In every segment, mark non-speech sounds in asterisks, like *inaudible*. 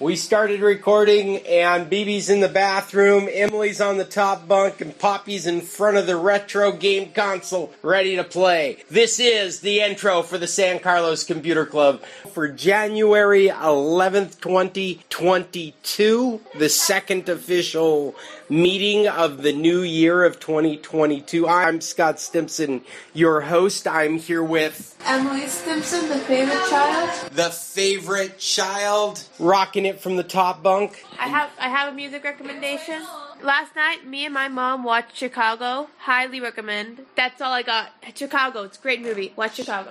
We started recording, and BB's in the bathroom, Emily's on the top bunk, and Poppy's in front of the retro game console ready to play. This is the intro for the San Carlos Computer Club for January 11th, 2022, the second official meeting of the new year of 2022. I'm Scott Stimson, your host. I'm here with Emily Stimson, the favorite child. the favorite child, rocking it from the top bunk. I have I have a music recommendation. Last night, me and my mom watched Chicago. Highly recommend. That's all I got. Chicago. It's a great movie. Watch Chicago.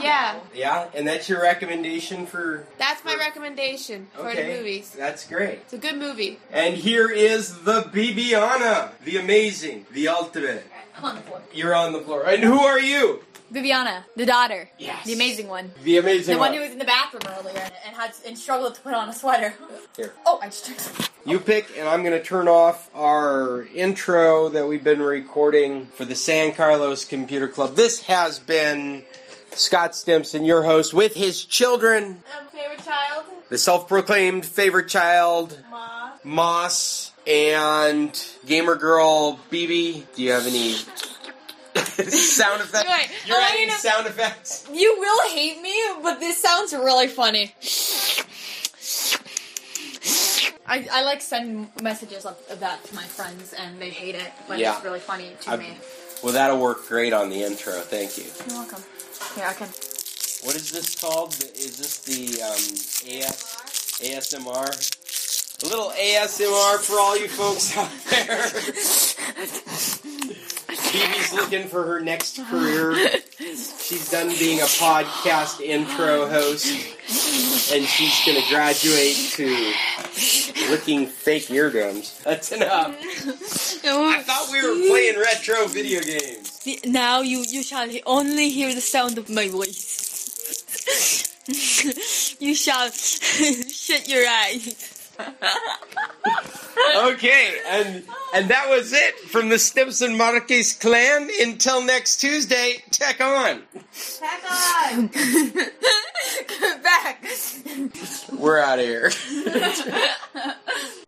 Yeah, Yeah, and that's your recommendation for. that's my recommendation for Okay, the movies. That's great. It's a good movie. And here is the Viviana, the amazing, the ultimate. I'm on the floor. You're on the floor. And who are you? Viviana, the daughter. Yes. The amazing one. The amazing one. The one one. who was in the bathroom earlier and, and had and struggled to put on a sweater. Here. Oh, I just You pick, and I'm going to turn off our intro that we've been recording for the San Carlos Computer Club. This has been Scott Stimson, your host, with his children, Um, favorite child. the self proclaimed favorite child, Ma. Moss, and Gamer Girl BB. Do you have any *laughs* sound effects? Wait, You're I wanna adding sound effects? You will hate me, but this sounds really funny. I, I like send messages of, of that to my friends and they hate it, but Yeah. it's really funny to I- me. Well, that'll work great on the intro. Thank you. You're welcome. Yeah, I can. What is this called? Is this the um, AS, ASMR? A little ASMR for all you folks out there. Phoebe's looking for her next career. She's done being a podcast intro host, and she's going to graduate to licking fake eardrums. *laughs* That's enough. I thought we were playing retro video games. Now you, you shall only hear the sound of my voice. *laughs* you shall *laughs* shut your eyes. Okay, and and that was it from the Stimson Marquez clan. Until next Tuesday, tech on. Heck on. Come back. We're out of here.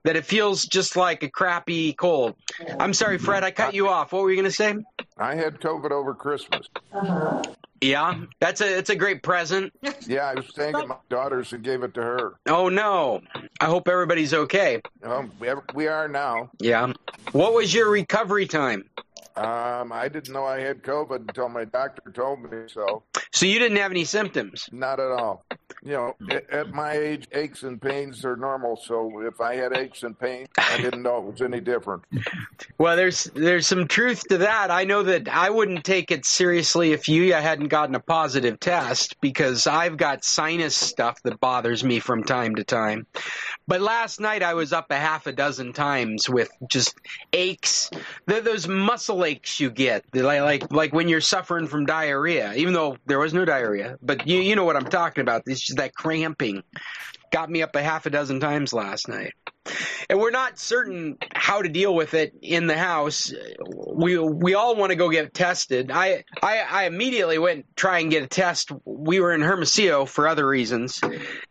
that it feels just like a crappy cold. I'm sorry, Fred, I cut you off. What were you going to say? I had COVID over Christmas. Uh-huh. Yeah, that's a it's a great present. *laughs* Yeah, I was staying at my daughter's and gave it to her. Oh no, I hope everybody's okay. Um, we have- we are now. Yeah. What was your recovery time? Um, I didn't know I had COVID until my doctor told me so. So you didn't have any symptoms. Not at all. You know, at, at my age, aches and pains are normal. So if I had aches and pains, I didn't know it was any different. *laughs* Well, there's there's some truth to that. I know that I wouldn't take it seriously if you hadn't gotten a positive test because I've got sinus stuff that bothers me from time to time. But last night I was up a half a dozen times with just aches. They're those muscle aches you get, like like like when you're suffering from diarrhea. Even though there was no diarrhea, but you you know what I'm talking about. It's just that cramping got me up a half a dozen times last night and we're not certain how to deal with it in the house. We we all want to go get tested. I I, I immediately went try and get a test. We were in Hermosillo for other reasons,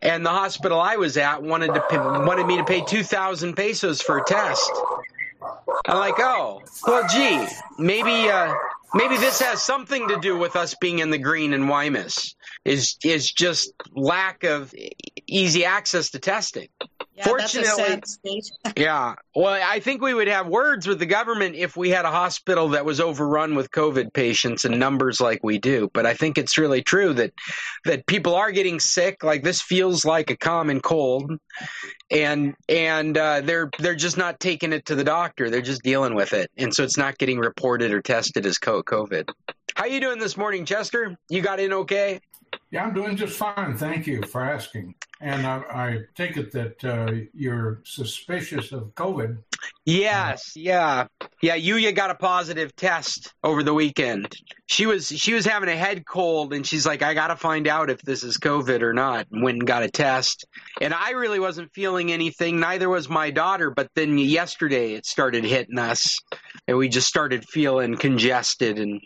and the hospital I was at wanted to wanted me to pay two thousand pesos for a test. I'm like, oh, well, gee, maybe uh, maybe this has something to do with us being in the green in Guaymas. Is is just lack of easy access to testing. Fortunately, *laughs* yeah. Well, I think we would have words with the government if we had a hospital that was overrun with COVID patients and numbers like we do. But I think it's really true that that people are getting sick. Like this feels like a common cold, and and uh, they're they're just not taking it to the doctor. They're just dealing with it, and so it's not getting reported or tested as co- COVID. How you doing this morning, Chester? You got in okay? Yeah, I'm doing just fine. Thank you for asking. And I, I take it that uh, you're suspicious of COVID. Yes, yeah, yeah. Yuya got a positive test over the weekend. She was she was having a head cold, and she's like, "I got to find out if this is COVID or not." And went and got a test, and I really wasn't feeling anything. Neither was my daughter. But then yesterday it started hitting us, and we just started feeling congested. And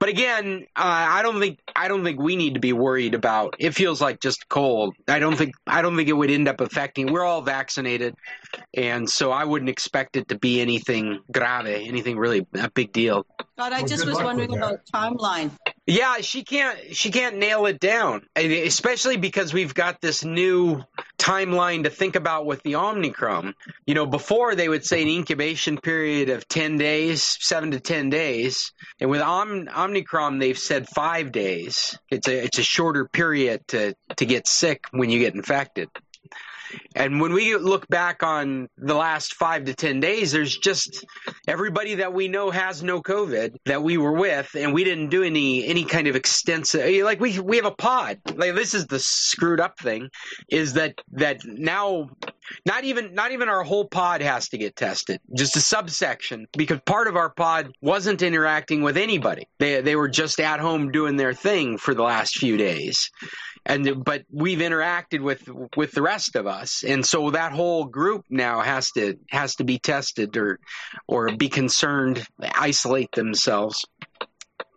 but again, uh, I don't think I don't think we need to be worried about. It feels like just cold. I don't think I don't think it would end up affecting. We're all vaccinated, and so I wouldn't expect it to be anything grave, anything really a big deal. God, I Well, just was wondering about timeline. Yeah, she can't she can't nail it down, especially because we've got this new timeline to think about with the Omicron. You know, before they would say an incubation period of 10 days, 7 to 10 days, and with Om- Omicron they've said 5 days. It's a it's a shorter period to to get sick when you get infected. And when we look back on the last five to 10 days, there's just everybody that we know has no COVID that we were with, and we didn't do any, any kind of extensive, eh, like we, we have a pod. Like this is the screwed up thing is that, that now not even, not even our whole pod has to get tested, just a subsection because part of our pod wasn't interacting with anybody. They, they were just at home doing their thing for the last few days and but we've interacted with with the rest of us and so that whole group now has to has to be tested or or be concerned isolate themselves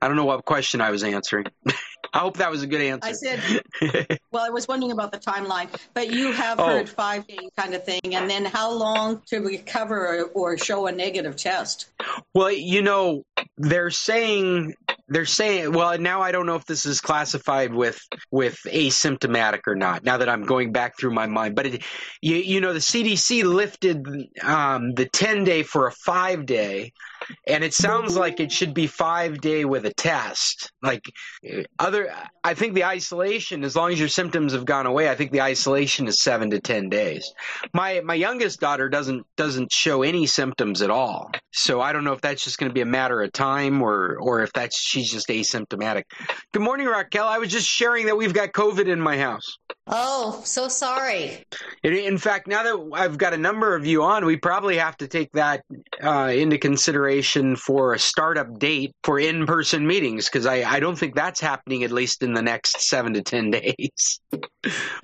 i don't know what question i was answering *laughs* i hope that was a good answer I said, *laughs* well, I was wondering about the timeline, but you have Oh. heard five days kind of thing, and then how long to recover or, or show a negative test? Well, you know, they're saying they're saying well now I don't know if this is classified with with asymptomatic or not. Now that I'm going back through my mind, but it, you you know the CDC lifted um, the 10 day for a 5 day and it sounds like it should be 5 day with a test. Like other I think the isolation as long as your symptoms have gone away, I think the isolation is 7 to 10 days. My my youngest daughter doesn't doesn't show any symptoms at all. So I don't know if that's just going to be a matter of time or or if that's she's just asymptomatic. Good morning, Raquel. I was just sharing that we've got COVID in my house. Oh, so sorry. In, in fact, now that I've got a number of you on, we probably have to take that uh, into consideration for a startup date for in-person meetings because I, I don't think that's happening at least in the next seven to ten *laughs* days.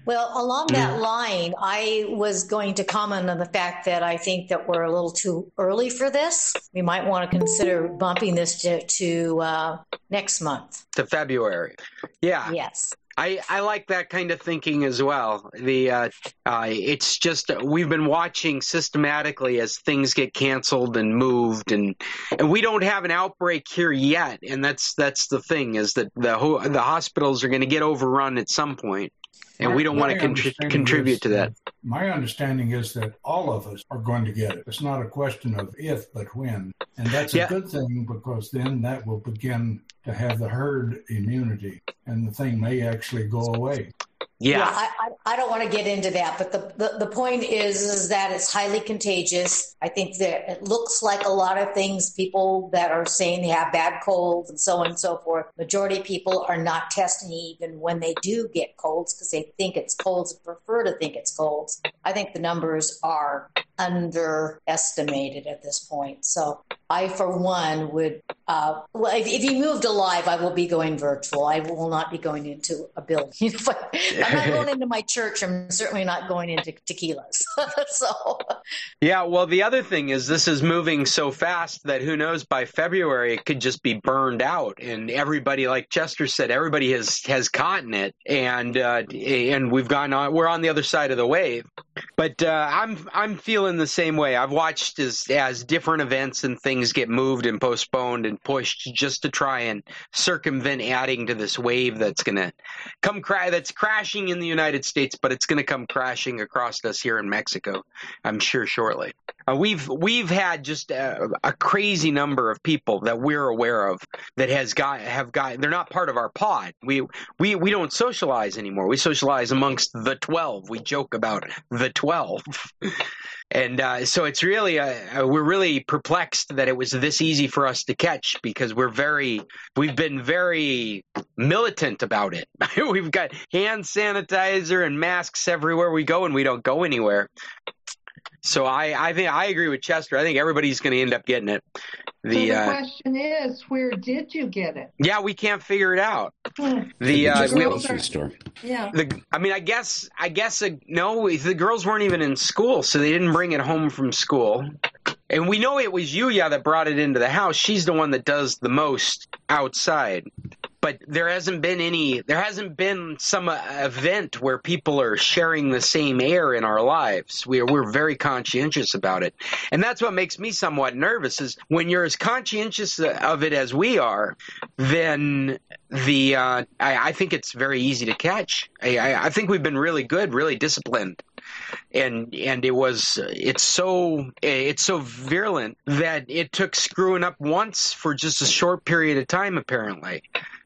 Well, along that line, I was going to comment on the fact that I think that we're a little too early for this. We might want to consider bumping this to, to uh, next month. To February, yeah. Yes. I, I like that kind of thinking as well. The uh, uh, it's just we've been watching systematically as things get canceled and moved, and and we don't have an outbreak here yet. And that's that's the thing is that the the hospitals are going to get overrun at some point, and we don't want to contri- contribute is to that. My understanding is that all of us are going to get it. It's not a question of if, but when. And that's a Yeah. good thing because then that will begin to have the herd immunity and the thing may actually go away. Yeah, I, I, I don't want to get into that, but the, the, the point is, is that it's highly contagious. I think that it looks like a lot of things, people that are saying they have bad colds and so on and so forth. Majority of people are not testing even when they do get colds because they think it's colds, prefer to think it's colds. I think the numbers are underestimated at this point. So I, for one, would, uh, well, if, if you moved alive, I will be going virtual. I will not be going into a building. *laughs* but I'm not going *laughs* into my church. I'm certainly not going into tequilas. *laughs* so, Yeah, well, the other thing is this is moving so fast that who knows by February it could just be burned out, and everybody, like Chester said, everybody has has caught in it, and uh, and we've gone on. We're on the other side of the wave, but uh, I'm I'm feeling the same way. I've watched as as different events and things get moved and postponed and pushed just to try and circumvent adding to this wave that's gonna come cra- that's crashing in the United States, but it's gonna come crashing across us here in Mexico. I'm sure shortly. Uh, we've we've had just a, a crazy number of people that we're aware of that has got have got. They're not part of our pod. We we we don't socialize anymore. We socialize amongst the twelve. We joke about the twelve. *laughs* And uh, so it's really, uh, we're really perplexed that it was this easy for us to catch because we're very, we've been very militant about it. *laughs* we've got hand sanitizer and masks everywhere we go, and we don't go anywhere. So I, I think I agree with Chester. I think everybody's going to end up getting it. so The, the uh, question is, where did you get it? yeah, we can't figure it out. Hmm. The uh, just we- grocery store. Yeah. the I mean, I guess I guess uh, no, the girls weren't even in school, so they didn't bring it home from school. And we know it was Yuya that brought it into the house. She's the one that does the most outside. But there hasn't been any, there hasn't been some uh, event where people are sharing the same air in our lives. We're, we're very conscientious about it. And that's what makes me somewhat nervous is when you're as conscientious of it as we are, then the, uh, I, I think it's very easy to catch. I, I, I think we've been really good, really disciplined and and it was it's so it's so virulent that it took screwing up once for just a short period of time apparently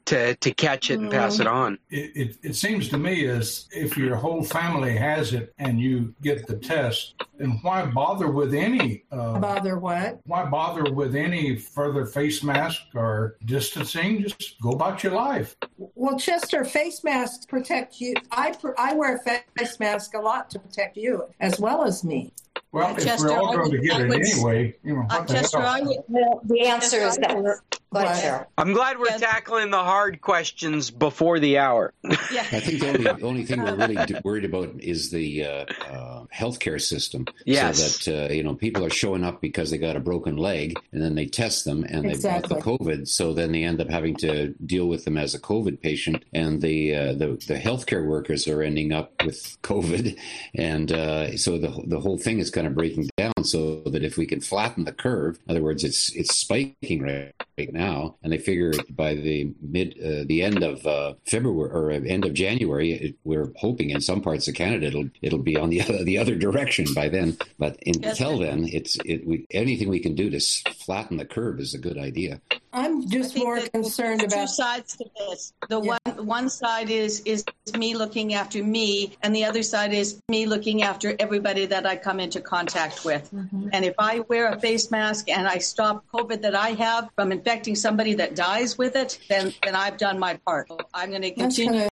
to to catch it and pass it on. It, it, it seems to me as if your whole family has it and you get the test, then why bother with any? Uh, Bother what? why bother with any further face mask or distancing? Just go about your life. Well, Chester, face masks protect you. I I wear a face mask a lot to protect you as well as me. Well, if Chester, we're all I going to would- get I it would- anyway, you know, Uh, what the Chester, hell? I would. Well, the answer is that. What? Go ahead, Cheryl. I'm glad we're Yes. tackling the hard questions before the hour. *laughs* Yeah. I think the only, only thing we're really worried about is the uh, uh, healthcare system. Yes. So that, uh, you know, people are showing up because they got a broken leg and then they test them and they've got the COVID. So then they end up having to deal with them as a COVID patient. And the, uh, the, the healthcare workers are ending up with COVID. And uh, so the, the whole thing is kind of breaking down so that if we can flatten the curve, in other words, it's, it's spiking right, right now. And they figure by the mid, uh, the end of uh, February or uh, end of January, it, we're hoping in some parts of Canada it'll it'll be on the *laughs* other, the other direction by then. But until then, it's it we, anything we can do to flatten the curve is a good idea. I'm just think more that concerned there's about. two sides to this. The Yeah. one one side is is me looking after me, and the other side is me looking after everybody that I come into contact with. Mm-hmm. And if I wear a face mask and I stop COVID that I have from infecting somebody that dies with it, then then I've done my part. I'm going to continue.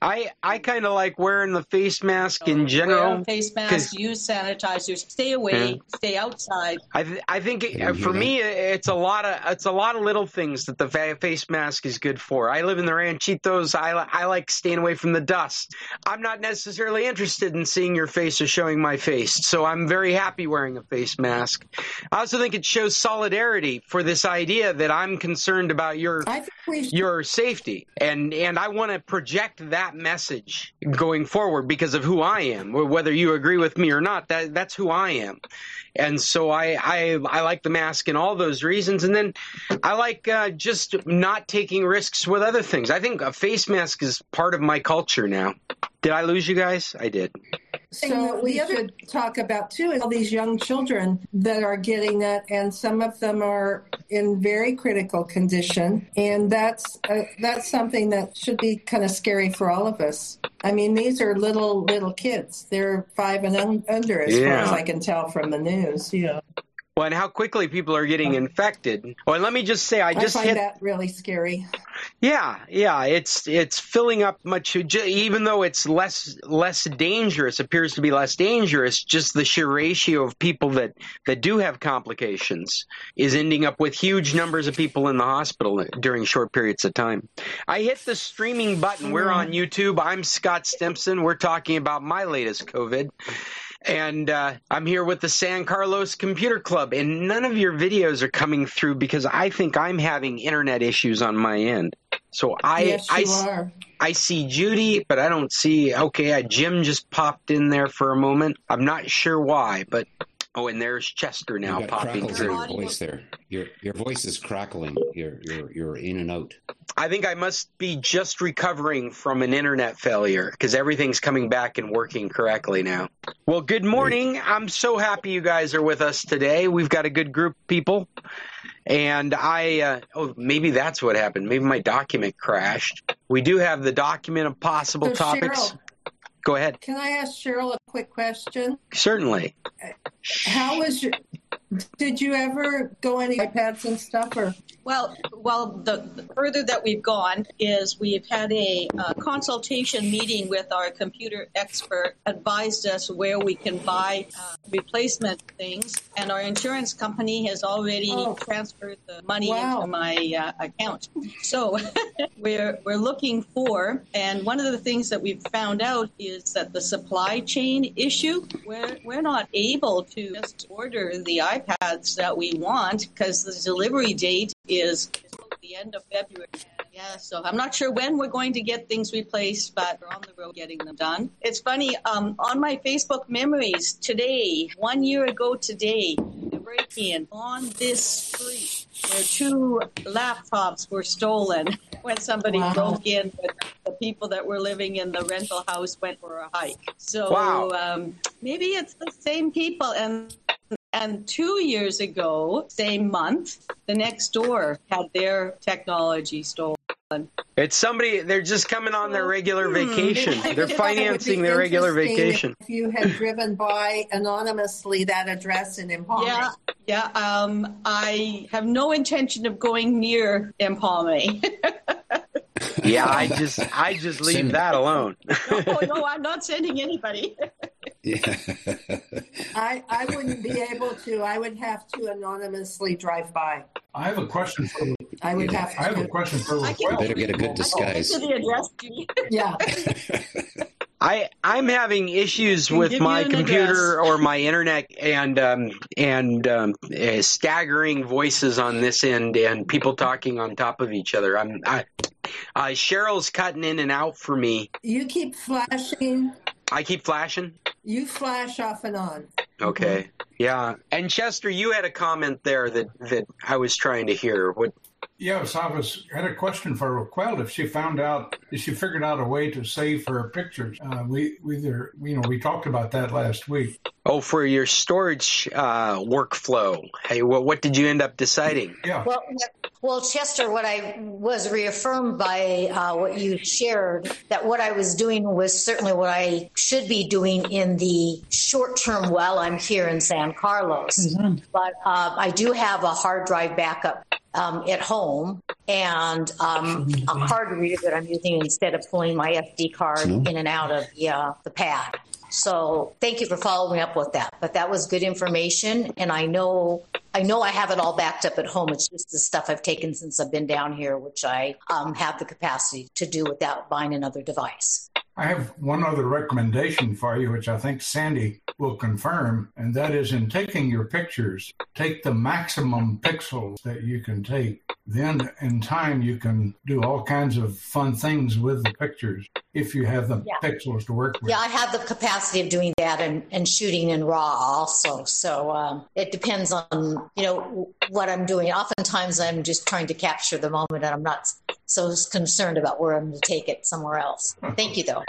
Gonna, I I kind of like wearing the face mask in Wear general. a face 'cause- mask, use sanitizers, stay away, stay outside. I th- I think it, for hear me it's a lot of it's a lot of little things that the fa- face mask is good for. I live in the Ranchitos. I li- I like staying away from the dust. I'm not necessarily interested in seeing your face or showing my face, so I'm very happy wearing a face mask. I also think it shows solidarity for this idea that I'm concerned about your I think we should. your safety and and I want to project that message going forward because of who I am whether you agree with me or not that that's who I am. And so I I, I like the mask and all those reasons. And then I like uh, just not taking risks with other things. I think a face mask is part of my culture now. Did I lose you guys? I did So we should talk about too is all these young children that are getting that, and some of them are in very critical condition, and that's uh, that's something that should be kind of scary for all of us. I mean, these are little little kids; they're five and un- under, as Yeah. far as I can tell from the news. You know, well and how quickly people are getting infected well and let me just say I I, just find hit that really scary. Yeah, yeah, it's it's filling up much. Even though it's less less dangerous, appears to be less dangerous. Just the sheer ratio of people that that do have complications is ending up with huge numbers of people in the hospital during short periods of time. I hit the streaming button. We're hmm. on YouTube. I'm Scott Stimson. We're talking about my latest COVID. And uh, I'm here with the San Carlos Computer Club, and none of your videos are coming through because I think I'm having internet issues on my end. So I yes, I, are. I see Judy, but I don't see. Okay, uh, Jim just popped in there for a moment. I'm not sure why, but oh, and there's Chester now you popping crackles in through. your voice there. Your your voice is crackling. You're you're you're in and out. I think I must be just recovering from an internet failure because everything's coming back and working correctly now. Well, good morning. I'm so happy you guys are with us today. We've got a good group of people. And I, uh, oh, maybe that's what happened. Maybe my document crashed. We do have the document of possible So, topics. Cheryl, Go ahead. can I ask Cheryl a quick question? Certainly. How was your? Did you ever go any iPads and stuff, or Well, well, the, the further that we've gone is we've had a uh, consultation meeting with our computer expert, advised us where we can buy uh, replacement things, and our insurance company has already Oh. transferred the money Wow. into my uh, account. So *laughs* we're we're looking for, and one of the things that we've found out is that the supply chain issue. We're we're not able to just order the iPads that we want because the delivery date is the end of February. Yeah, so I'm not sure when we're going to get things replaced, but we're on the road getting them done. It's funny, um, on my Facebook memories today, one year ago today, the break-in on this street where two laptops were stolen *laughs* when somebody Wow. broke in, but the people that were living in the rental house went for a hike. So Wow. um, maybe it's the same people and and two years ago, same month, the next door had their technology stolen. It's somebody. They're just coming on their regular vacation. *laughs* I They're think that would financing their regular vacation. If you had driven by anonymously that address in Empalme. Yeah, yeah. Um, I have no intention of going near Empalme. *laughs* Yeah, I *laughs* just, I just leave Send- that alone. oh no, I'm not sending anybody. Yeah. I, I wouldn't be able to. I would have to anonymously drive by. I have a question for. you. I would have To. I have a question for. I can- Better get a good disguise. get to the address. Yeah. *laughs* I I'm having issues with my an computer or my internet and um, and um, uh, staggering voices on this end and people talking on top of each other. I'm I, uh, Cheryl's cutting in and out for me. You keep flashing. I keep flashing. You flash off and on. Okay. Mm-hmm. Yeah. And Chester, you had a comment there that that I was trying to hear. What? Yes, I was had a question for Raquel. If she found out, if she figured out a way to save her pictures, uh, we we either you know we talked about that last week. Oh, for your storage uh, workflow. Hey, what what did you end up deciding? Yeah, Well, well, Chester, what I was reaffirmed by uh, what you shared that what I was doing was certainly what I should be doing in the short term while I'm here in San Carlos. But uh, I do have a hard drive backup um, at home and um, a card reader that I'm using instead of pulling my SD card in and out of the, uh, the pad. So thank you for following up with that. But that was good information, and I know I know I have it all backed up at home. It's just the stuff I've taken since I've been down here, which I um, have the capacity to do without buying another device. I have one other recommendation for you, which I think Sandy will confirm, and that is in taking your pictures, take the maximum pixels that you can take. Then, in time, you can do all kinds of fun things with the pictures if you have the Yeah. pixels to work with. Yeah, I have the capacity of doing that and, and shooting in RAW also. So um, it depends on you know what I'm doing. Oftentimes, I'm just trying to capture the moment, and I'm not so I was concerned about where I'm going to take it somewhere else. Thank you, though.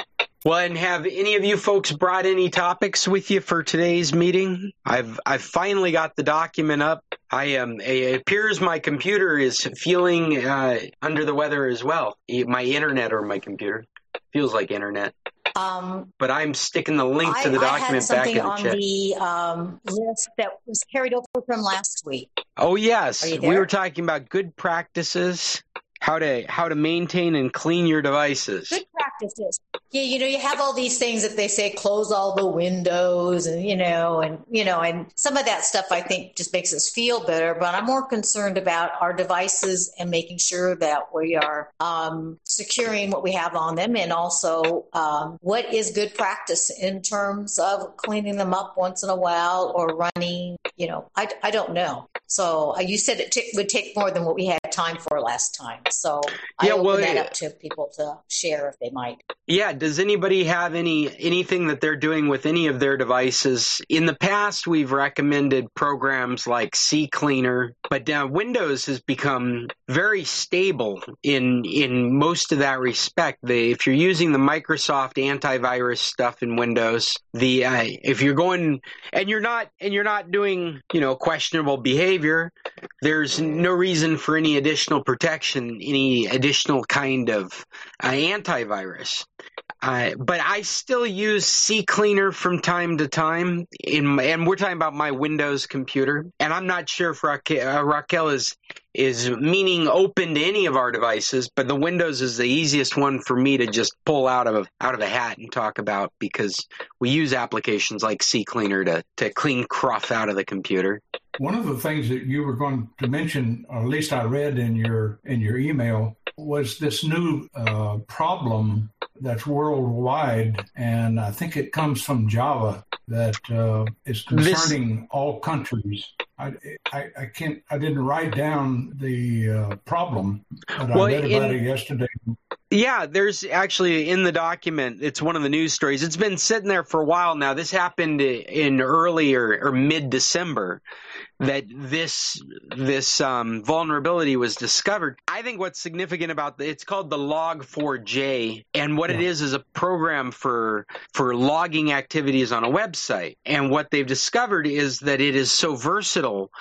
Well, and have any of you folks brought any topics with you for today's meeting? I've I've finally got the document up. I am. it appears my computer is feeling uh, under the weather as well. My internet or my computer feels like internet. Um, But I'm sticking the link I, to the document back in the on chat. the um, list that was carried over from last week. Oh yes, we were talking about good practices, how to how to maintain and clean your devices. Good practices. Yeah, you know, you have all these things that they say close all the windows and you know, and you know, and some of that stuff I think just makes us feel better. But I'm more concerned about our devices and making sure that we are um, securing what we have on them, and also um, what is good practice in terms of cleaning them up once in a while or running. You know, I, I don't know. So uh, you said it t- would take more than what we had time for last time. So I Yeah, open well, that up to people to share if they might. Yeah, does anybody have any anything that they're doing with any of their devices? In the past, we've recommended programs like CCleaner, but now Windows has become very stable in in most of that respect. They, if you're using the Microsoft antivirus stuff in Windows, the uh, if you're going and you're not and you're not doing you know questionable behavior, there's no reason for any additional protection, any additional kind of uh, antivirus. Uh, but I still use CCleaner from time to time. In and we're talking about my Windows computer, and I'm not sure if Raquel, uh, Raquel is is meaning open to any of our devices, but the Windows is the easiest one for me to just pull out of out of a hat and talk about because we use applications like CCleaner to to clean cruft out of the computer. One of the things that you were going to mention, or at least I read in your in your email, was this new uh, problem that's worldwide, and I think it comes from Java that uh, is concerning this... all countries. I, I, I, can't. I didn't write down the uh, problem, but well, I read about in, it yesterday. Yeah, there's actually in the document. It's one of the news stories. It's been sitting there for a while now. This happened in early or, or mid December, that this this um, vulnerability was discovered. I think what's significant about the, it's called the Log4j, and what yeah. it is is a program for for logging activities on a website. And what they've discovered is that it is so versatile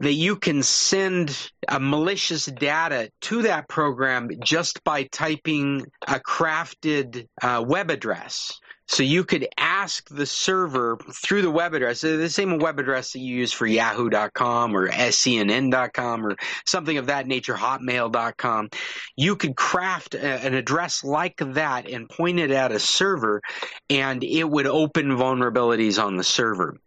that you can send a malicious data to that program just by typing a crafted uh, web address. So you could ask the server through the web address, the same web address that you use for yahoo.com or scnn.com or something of that nature, hotmail.com. You could craft a, an address like that and point it at a server and it would open vulnerabilities on the server.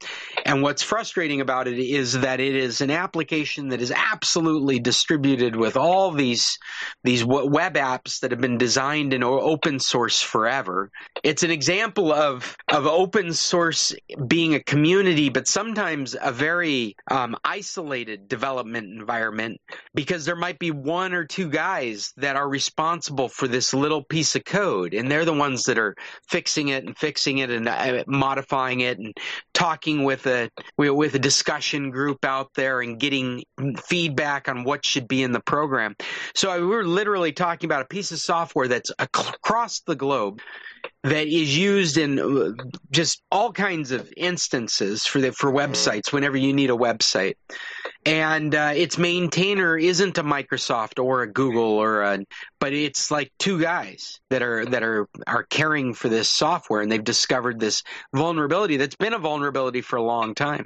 And what's frustrating about it is that it is an application that is absolutely distributed with all these, these web apps that have been designed in open source forever. It's an example example of of open source being a community, but sometimes a very um, isolated development environment because there might be one or two guys that are responsible for this little piece of code, and they're the ones that are fixing it and fixing it and uh, modifying it and talking with a with a discussion group out there and getting feedback on what should be in the program. So we were literally talking about a piece of software that's across the globe that is used in uh, just all kinds of instances for the, for websites whenever you need a website and uh, its maintainer isn't a Microsoft or a Google or a, but it's like two guys that are that are are caring for this software, and they've discovered this vulnerability that's been a vulnerability for a long time.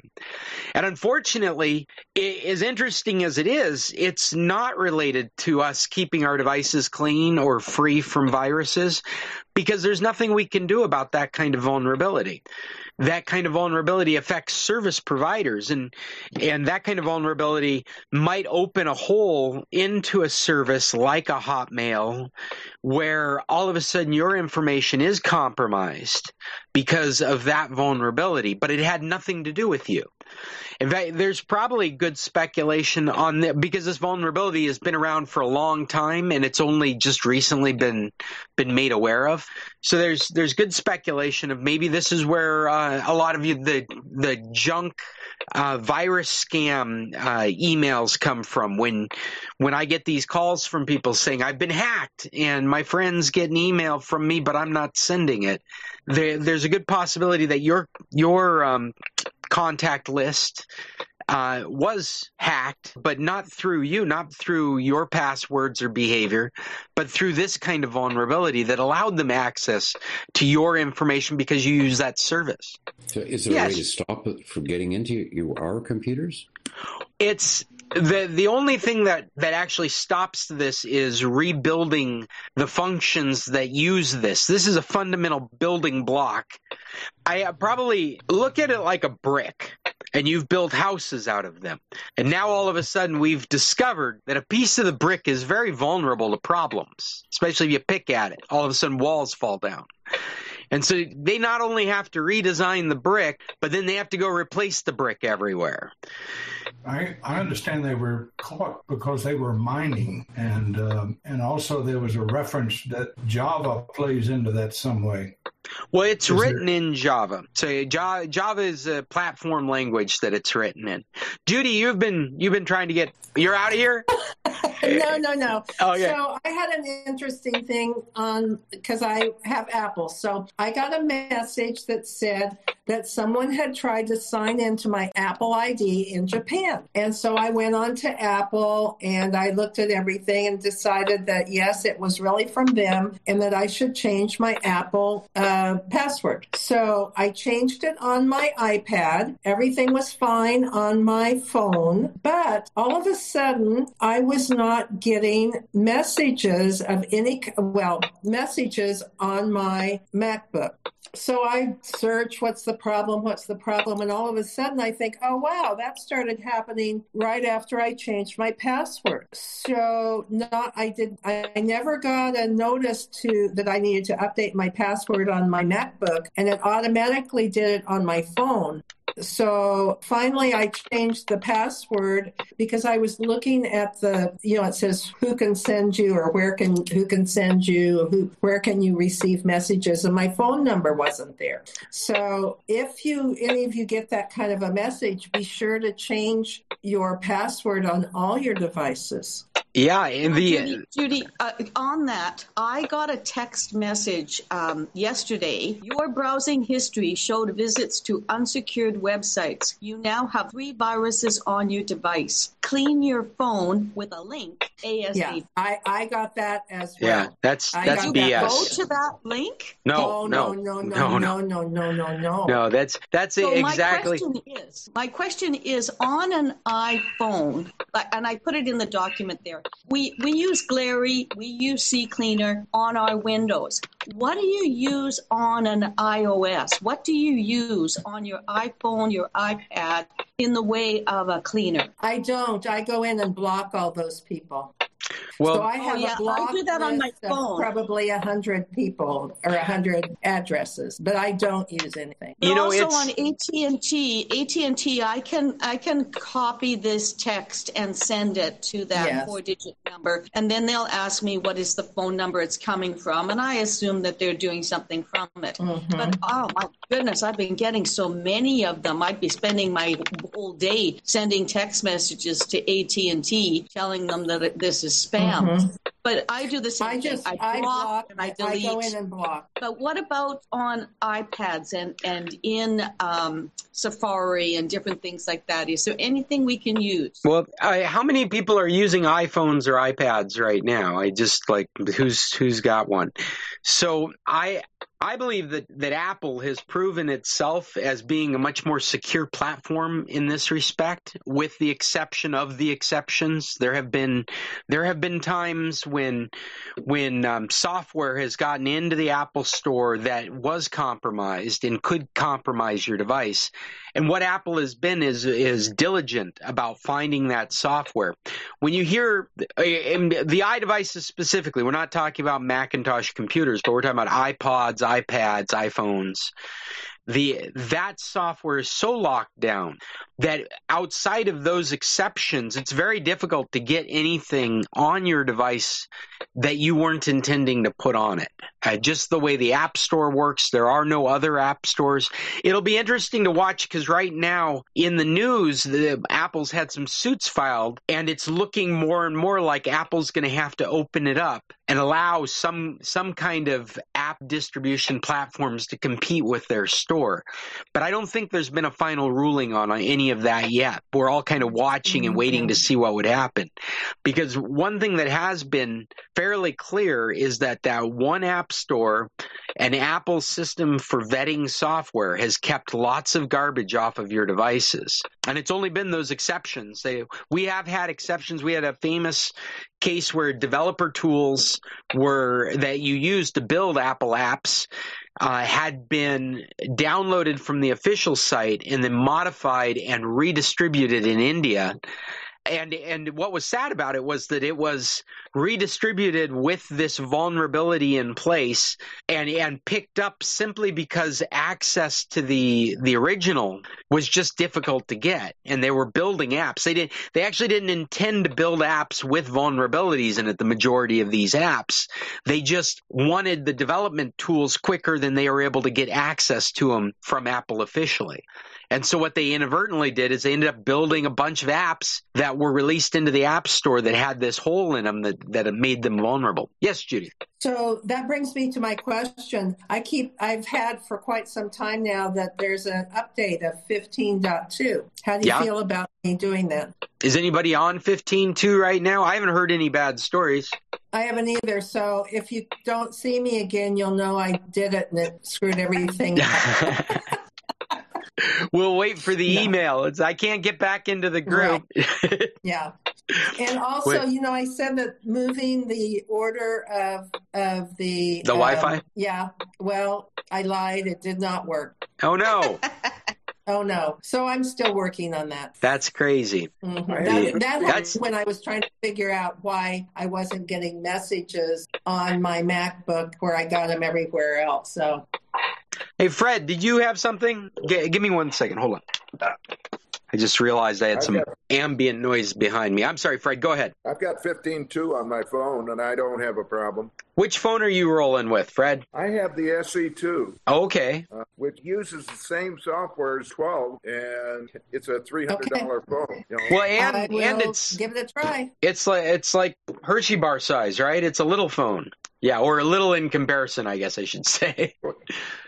And unfortunately, it, as interesting as it is, it's not related to us keeping our devices clean or free from viruses, because there's nothing we can do about that kind of vulnerability that kind of vulnerability affects service providers and and that kind of vulnerability might open a hole into a service like a hotmail where all of a sudden your information is compromised because of that vulnerability but it had nothing to do with you in fact, there's probably good speculation on that because this vulnerability has been around for a long time and it's only just recently been been made aware of. So there's there's good speculation of maybe this is where uh, a lot of you the the junk uh, virus scam uh, emails come from when when I get these calls from people saying I've been hacked and my friends get an email from me but I'm not sending it. There, there's a good possibility that your your um, contact list uh, was hacked, but not through you, not through your passwords or behavior, but through this kind of vulnerability that allowed them access to your information because you use that service. So, is there yes. a way to stop it from getting into your, our computers? It's the the only thing that that actually stops this is rebuilding the functions that use this. This is a fundamental building block. I uh, probably look at it like a brick and you've built houses out of them. And now all of a sudden we've discovered that a piece of the brick is very vulnerable to problems, especially if you pick at it. All of a sudden walls fall down. And so they not only have to redesign the brick, but then they have to go replace the brick everywhere. I, I understand they were caught because they were mining, and um, and also there was a reference that Java plays into that some way. Well, it's is written there... in Java. So Java, Java is a platform language that it's written in. Judy, you've been you've been trying to get. You're out of here. *laughs* no, no, no. Oh, yeah. So I had an interesting thing um, on because I have Apple. So I got a message that said that someone had tried to sign into my Apple ID in Japan. And so I went on to Apple and I looked at everything and decided that yes, it was really from them and that I should change my Apple uh, password. So I changed it on my iPad. Everything was fine on my phone, but all of a sudden I was not getting messages of any, well, messages on my MacBook. So I search what's the problem, what's the problem, and all of a sudden I think, oh wow, that started happening right after I changed my password. So not I did I never got a notice to that I needed to update my password on my MacBook and it automatically did it on my phone. So finally, I changed the password because I was looking at the, you know, it says who can send you or where can who can send you, who where can you receive messages, and my phone number wasn't there. So if you any of you get that kind of a message, be sure to change your password on all your devices. Yeah, in the Judy, Judy uh, on that, I got a text message um, yesterday. Your browsing history showed visits to unsecured websites. You now have three viruses on your device. Clean your phone with a link. ASAP. Yeah, I, I got that as well. yeah, that's I that's got BS. Go to that link. No, oh, no, no, no, no, no, no, no, no, no, No, that's that's So exactly. my question is, my question is on an iPhone, and I put it in the document there. We we use Glary, we use CCleaner on our Windows. What do you use on an iOS? What do you use on your iPhone, your iPad, in the way of a cleaner? I don't. I go in and block all those people. Well, so I have Oh, yeah, I a block do that on my phone. probably a hundred people or a hundred addresses, but I don't use anything. But You know, also it's- on AT and T, AT and T, I can I can copy this text and send it to that Yes. four-digit number, and then they'll ask me what is the phone number it's coming from, and I assume that they're doing something from it. Mm-hmm. But oh my goodness, I've been getting so many of them. I'd be spending my whole day sending text messages to AT and T, telling them that this is spam. But I do the same Mm-hmm. I just thing. I block block and I I delete. go in and block. But what about on iPads and, and in um, Safari and different things like that? Is there anything we can use? Well, I, how many people are using iPhones or iPads right now? I just like who's who's got one. So I I believe that that Apple has proven itself as being a much more secure platform in this respect, with the exception of the exceptions. There have been there have been times when when um, software has gotten into the Apple Store that was compromised and could compromise your device. And what Apple has been is is diligent about finding that software. When you hear the iDevices specifically, we're not talking about Macintosh computers, but we're talking about iPods, iPods, iPhones, the that software is so locked down that outside of those exceptions, it's very difficult to get anything on your device that you weren't intending to put on it. Uh, just the way the App Store works, there are no other app stores. It'll be interesting to watch because right now in the news, the Apple's had some suits filed, and it's looking more and more like Apple's going to have to open it up and allow some some kind of app distribution platforms to compete with their store. But I don't think there's been a final ruling on any of that yet. We're all kind of watching and waiting to mm-hmm. see what would happen. Because one thing that has been fairly clear is that that one app store, an Apple system for vetting software has kept lots of garbage off of your devices. And it's only been those exceptions. They, we have had exceptions. We had a famous case where developer tools were that you use to build Apple apps uh, had been downloaded from the official site and then modified and redistributed in India. And and what was sad about it was that it was redistributed with this vulnerability in place and and picked up simply because access to the the original was just difficult to get. And they were building apps. They didn't they actually didn't intend to build apps with vulnerabilities in it the majority of these apps. They just wanted the development tools quicker than they were able to get access to them from Apple officially And so what they inadvertently did is they ended up building a bunch of apps that were released into the App Store that had this hole in them that, that made them vulnerable. Yes, Judy. So that brings me to my question. I keep, I've had for quite some time now that there's an update of 15.2. How do you Yeah. feel about me doing that? Is anybody on 15.2 right now? I haven't heard any bad stories. I haven't either. So if you don't see me again, you'll know I did it and it screwed everything up. *laughs* *laughs* we'll wait for the email. It's, I can't get back into the group. *laughs* Yeah. And also, Wait. you know, I said that moving the order of of the The um, Wi-Fi? Yeah. Well, I lied. It did not work. oh no, *laughs* Oh no. So I'm still working on that. that's crazy. Mhm. Right. That, that That's- when I was trying to figure out why I wasn't getting messages on my MacBook where I got them everywhere else. So Hey, Fred, did you have something? G- give me one second. Hold on. I just realized I had some I've ambient noise behind me. I'm sorry, Fred. Go ahead. I've got 15.2 on my phone, and I don't have a problem. Which phone are you rolling with, Fred? I have the SE2, Okay. uh, which uses the same software as 12, and it's a $300 phone. You know? Well, and will and it's give it a try. it's like it's like Hershey bar size, right? It's a little phone. Yeah, or a little in comparison, I guess I should *laughs* say.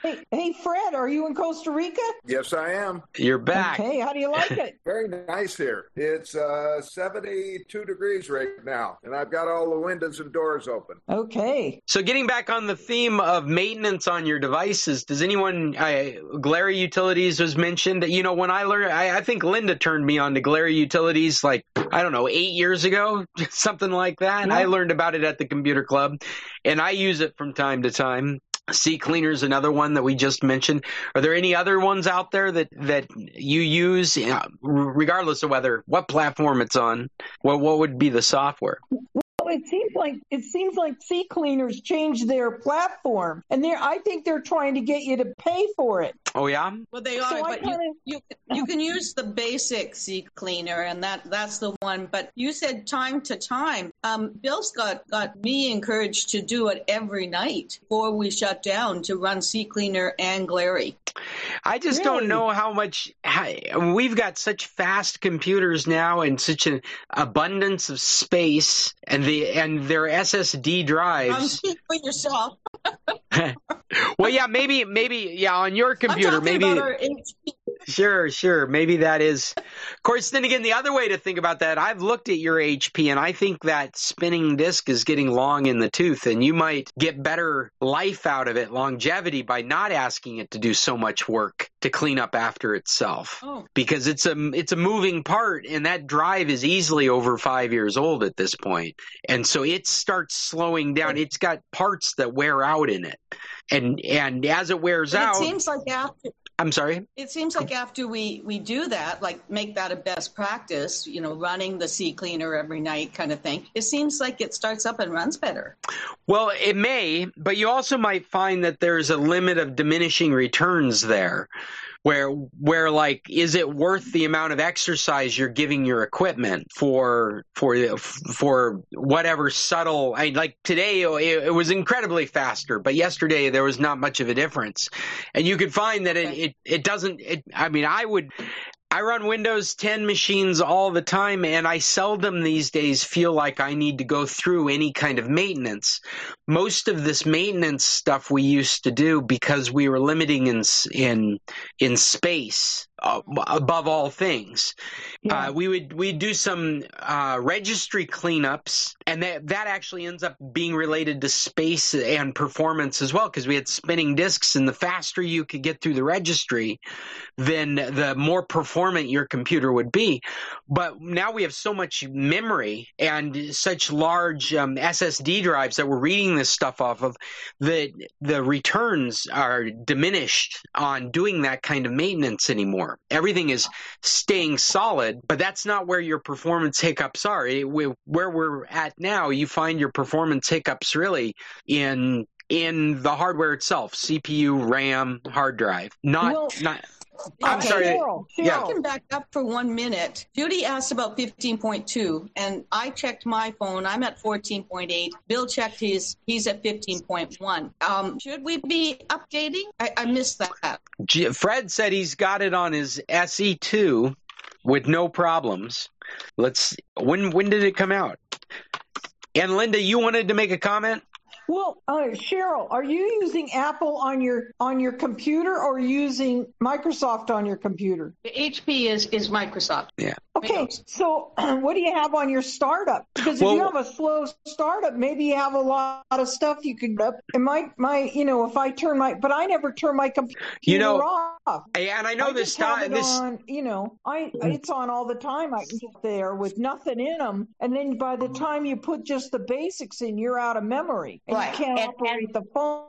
Hey, hey, Fred, are you in Costa Rica? yes, I am. You're back. Okay, how do you like it? *laughs* Very nice here. It's uh, 72 degrees right now, and I've got all the windows and doors open. Okay. So getting back on the theme of maintenance on your devices, does anyone, I, Glary Utilities was mentioned. That you know, when I learned, I, I think Linda turned me on to Glary Utilities like, I don't know, eight years ago, *laughs* something like that. Yeah. I learned about it at the computer club and I use it from time to time. CCleaner is another one that we just mentioned. Are there any other ones out there that, that you use, uh, regardless of whether, what platform it's on? What, what would be the software? Well, it seems like it seems like CCleaner's changed their platform, and they're I think they're trying to get you to pay for it. Oh, yeah? Well, they So are, I but you, kinda- you you can use the basic CCleaner, and that that's the one. But you said time to time. Um, Bill's got got me encouraged to do it every night before we shut down to run CCleaner and Glary. I just don't know how much how, we've got such fast computers now and such an abundance of space and the and their SSD Um, drives. speak for yourself. *laughs* well, yeah, maybe maybe yeah on your computer maybe about our HP. Sure, sure. Maybe that is. Of course, then again, the other way to think about that, I've looked at your HP and I think that spinning disc is getting long in the tooth, and you might get better life out of it, longevity, by not asking it to do so much work to clean up after itself. Oh. Because it's a it's a moving part, and that drive is easily over five years old at this point, and so it starts slowing down. It's got parts that wear out in it, and and as it wears But out, it seems like after I'm sorry. It seems like after we, we do that, like make that a best practice, you know, running the CCleaner every night kind of thing, it seems like it starts up and runs better. Well, it may, but you also might find that there's a limit of diminishing returns there. Where, where, like, is it worth the amount of exercise you're giving your equipment for, for, for whatever subtle? I like today it, it was incredibly faster, but yesterday there was not much of a difference, and you could find that it, it, it doesn't. It, I mean, I would, I run Windows 10 machines all the time, and I seldom these days feel like I need to go through any kind of maintenance. Most of this maintenance stuff we used to do because we were limiting in in in space uh, above all things. Uh, we would we do some uh, registry cleanups, and that that actually ends up being related to space and performance as well, because we had spinning disks, and the faster you could get through the registry, then the more performant your computer would be. But now we have so much memory and such large um, SSD drives that we're reading this stuff off of that the returns are diminished on doing that kind of maintenance anymore. Everything is staying solid, but that's not where your performance hiccups are. It, we, where we're at now, you find your performance hiccups really in in the hardware itself, CPU, RAM, hard drive, not Well- not I'm Okay. sorry. Cheryl, Yeah. I can back up for one minute. Judy asked about 15.2, and I checked my phone. I'm at 14.8. Bill checked his. He's at 15.1. Um, should we be updating? I, I missed that. G- Fred said he's got it on his SE2 with no problems. Let's. When when did it come out? And Linda, you wanted to make a comment? Well, uh, Cheryl, are you using Apple on your on your computer or using Microsoft on your computer? The HP is is Microsoft. Yeah. Okay, Windows. so *clears throat* what do you have on your startup? Because if Well- you have a slow startup, maybe you have a lot of stuff you could up. And my my, you know, if I turn my, but I never turn my computer You know, off. And I know I this just have time. it This on, you know, I it's on all the time. I can get there with nothing in them, and then by the time you put just the basics in, you're out of memory, and Right. you can't And- operate the phone.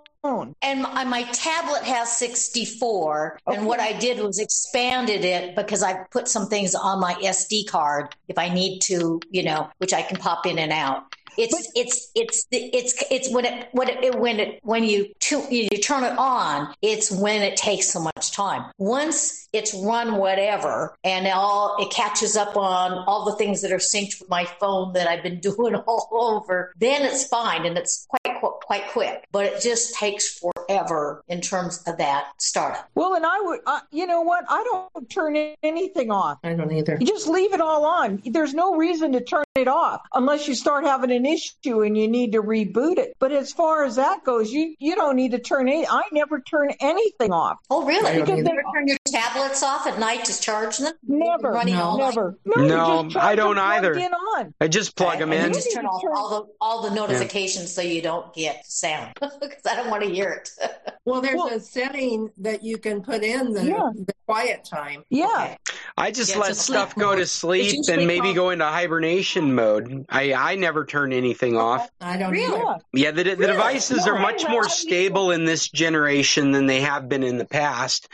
And my, my tablet has 64, and what I did was expanded it because I put some things on my SD card if I need to, you know, which I can pop in and out. It's it's it's it's it's when it when it when it when you tu- you turn it on, it's when it takes so much time. Once it's run whatever, and all it catches up on all the things that are synced with my phone that I've been *laughs* doing all over, then it's fine and it's quite qu- quite quick. But it just takes forever in terms of that startup. Well, and I would, uh, you know what? I don't turn anything off. I don't either. You just leave it all on. There's no reason to turn it off unless you start having an issue and you need to reboot it. But as far as that goes, you you don't need to turn any. I never turn anything off. Oh, really? I don't You either. never turn your tablets off at night to charge them? Never, Running No. never. No, No, I don't either. on. I just plug them And in. you just turn off all the all the notifications so you don't get sound *laughs* because I don't want to hear it. *laughs* Well, there's Well- a setting that you can put in the, Yeah. the quiet time. Yeah. Okay. I just Yeah, let stuff go to *laughs* sleep and usually maybe called- go into hibernation mode. I, I never turn anything off. I don't Really? either. Yeah. Yeah, the, the Really? devices No, are much have- more stable in this generation than they have been in the past.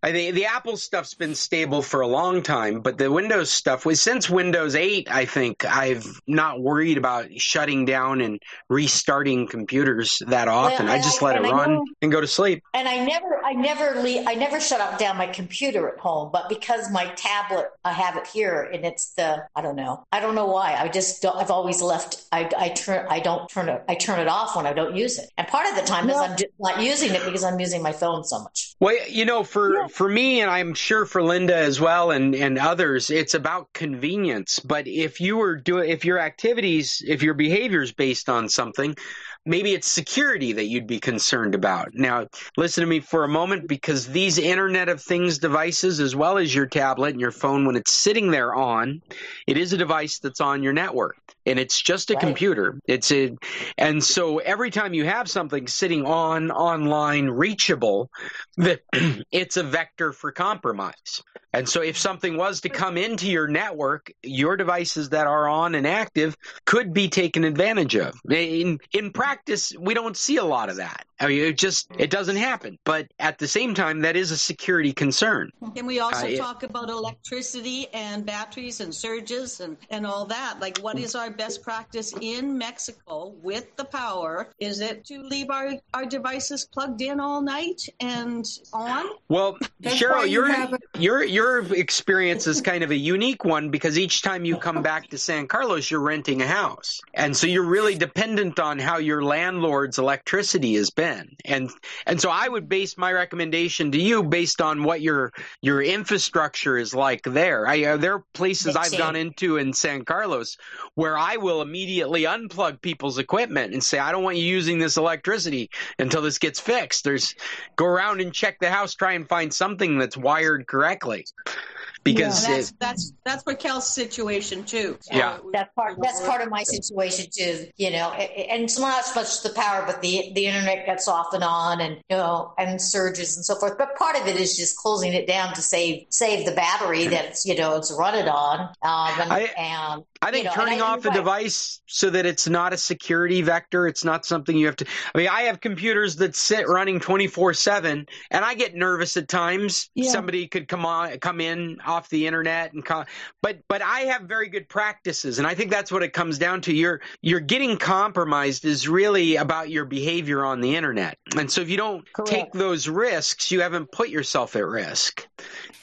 I think the Apple stuff's been stable for a long time, but the Windows stuff was since Windows 8, I think I've not worried about shutting down and restarting computers that often. I and just I- let it I run know- and go to sleep. And I never, I never, leave, I never shut up down my computer at home. But because my tablet, I have it here, and it's the, I don't know, I don't know why. I just, don't, I've always left. I, I turn, I don't turn it, I turn it off when I don't use it. And part of the time is I'm just not using it because I'm using my phone so much. Well, you know, for. For me, and I'm sure for Linda as well, and and others, it's about convenience. But if you were doing, if your activities, if your behavior is based on something, maybe it's security that you'd be concerned about. Now, listen to me for a moment, because these Internet of Things devices, as well as your tablet and your phone, when it's sitting there on, it is a device that's on your network. And it's just a Right. computer. It's a, and so every time you have something sitting on, online, reachable, that *clears throat* it's a vector for compromise. And so if something was to come into your network, your devices that are on and active could be taken advantage of. In in practice, we don't see a lot of that. I mean, it just it doesn't happen. But at the same time, that is a security concern. Can we also Uh, it- talk about electricity and batteries and surges and, and all that? Like, what is our best practice in Mexico with the power? Is it to leave our, our devices plugged in all night and on? Well, That's why Cheryl, you your have a- your experience is kind of a unique one because each time you come back to San Carlos, you're renting a house, and so you're really dependent on how your landlord's electricity has been, and and so I would base my recommendation to you based on what your your infrastructure is like there. I, uh, there are places I've gone into in San Carlos where I will immediately unplug people's equipment and say, I don't want you using this electricity until this gets fixed. There's go around and check the house, try and find something that's wired correctly. Because And that's it, that's that's Raquel's situation too. So Yeah. That's part. That's part of my situation too. You know, A- a- and it's not so much the power, but the the internet gets off and on, and you know, and surges and so forth. But part of it is just closing it down to save save the battery that's you know it's run it on. Um, and, I- and I think You know, turning I- off a right. device so that it's not a security vector, it's not something you have to. I mean, I have computers that sit running 24 7, and I get nervous at times. Yeah. Somebody could come on, come in off the internet and come, but, but I have very good practices. And I think that's what it comes down to. You're, you're getting compromised is really about your behavior on the internet. And so if you don't Correct. take those risks, you haven't put yourself at risk.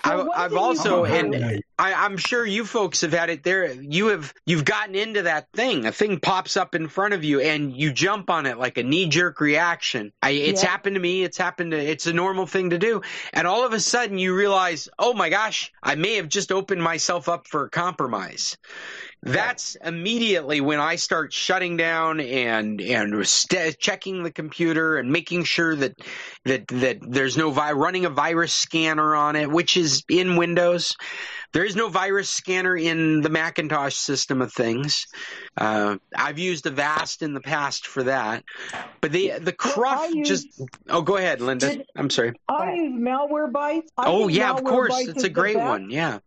Well, I've, I've also, and I, I'm sure you folks have had it there. You have you've gotten into that thing. A thing pops up in front of you, and you jump on it like a knee jerk reaction. I, it's Yeah. happened to me. It's happened to. It's a normal thing to do. And all of a sudden, you realize, oh my gosh, I may have just opened myself up for compromise. That's immediately when I start shutting down and and st- checking the computer and making sure that that that there's no vi- running a virus scanner on it, which is in Windows. There is no virus scanner in the Macintosh system of things. Uh, I've used Avast in the past for that, but the the cruft I use- just. Oh, go ahead, Linda. Did- I'm sorry. I use Malwarebytes. I Oh yeah, of course, it's a great one. Yeah,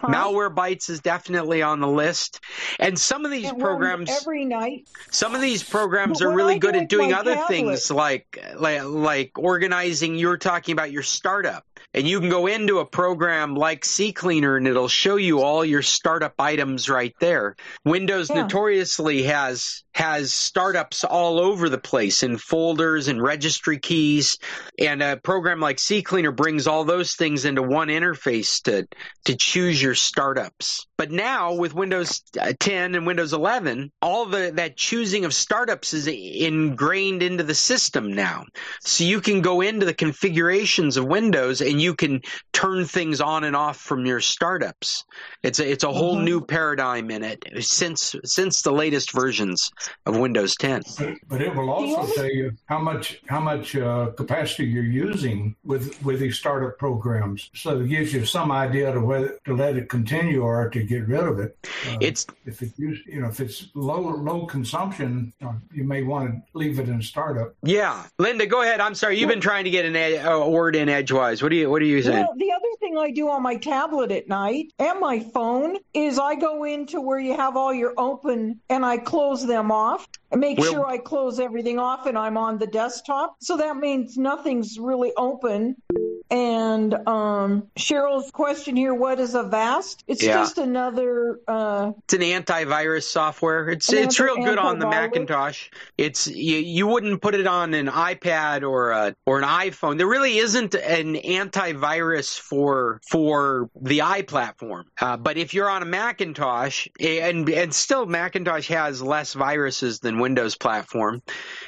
Huh? Malwarebytes is definitely on the list, and some of these It programs. every night. Some of these programs But are really good at doing other tablet- things like, like like organizing. You're talking about your startup, and you can go into a program like CCleaner, and it'll show you all your startup items right there. Windows Yeah. notoriously has has startups all over the place in folders and registry keys, and a program like CCleaner brings all those things into one interface to to choose your startups. But now with Windows uh, 10 and Windows 11, all the that choosing of startups is ingrained into the system now. So you can go into the configurations of Windows and you can turn things on and off from your startups. It's a it's a whole Mhm. new paradigm in it since since the latest versions of Windows 10. But, but it will also only- tell you how much how much uh, capacity you're using with with these startup programs. So it gives you some idea to whether to let it continue or to get rid of it. Uh, It's if it you know if it's low low consumption, uh, you may want to leave it in startup. yeah, Linda, go ahead. I'm sorry, you've been trying to get an ed- a word in edgewise. What do you what are you saying? Well, the other thing I do on my tablet at night and my phone is I go into where you have all your open and I close them off and make Well- sure I close everything off and I'm on the desktop. So that means nothing's really open. And um, Cheryl's question here: What is Avast? It's Yeah. just another. Uh, It's an antivirus software. It's Another it's real good on the? Macintosh. It's you, you wouldn't put it on an iPad or a, or an iPhone. There really isn't an antivirus for for the i platform. Uh, but if you're on a Macintosh, and and still Macintosh has less viruses than Windows platform.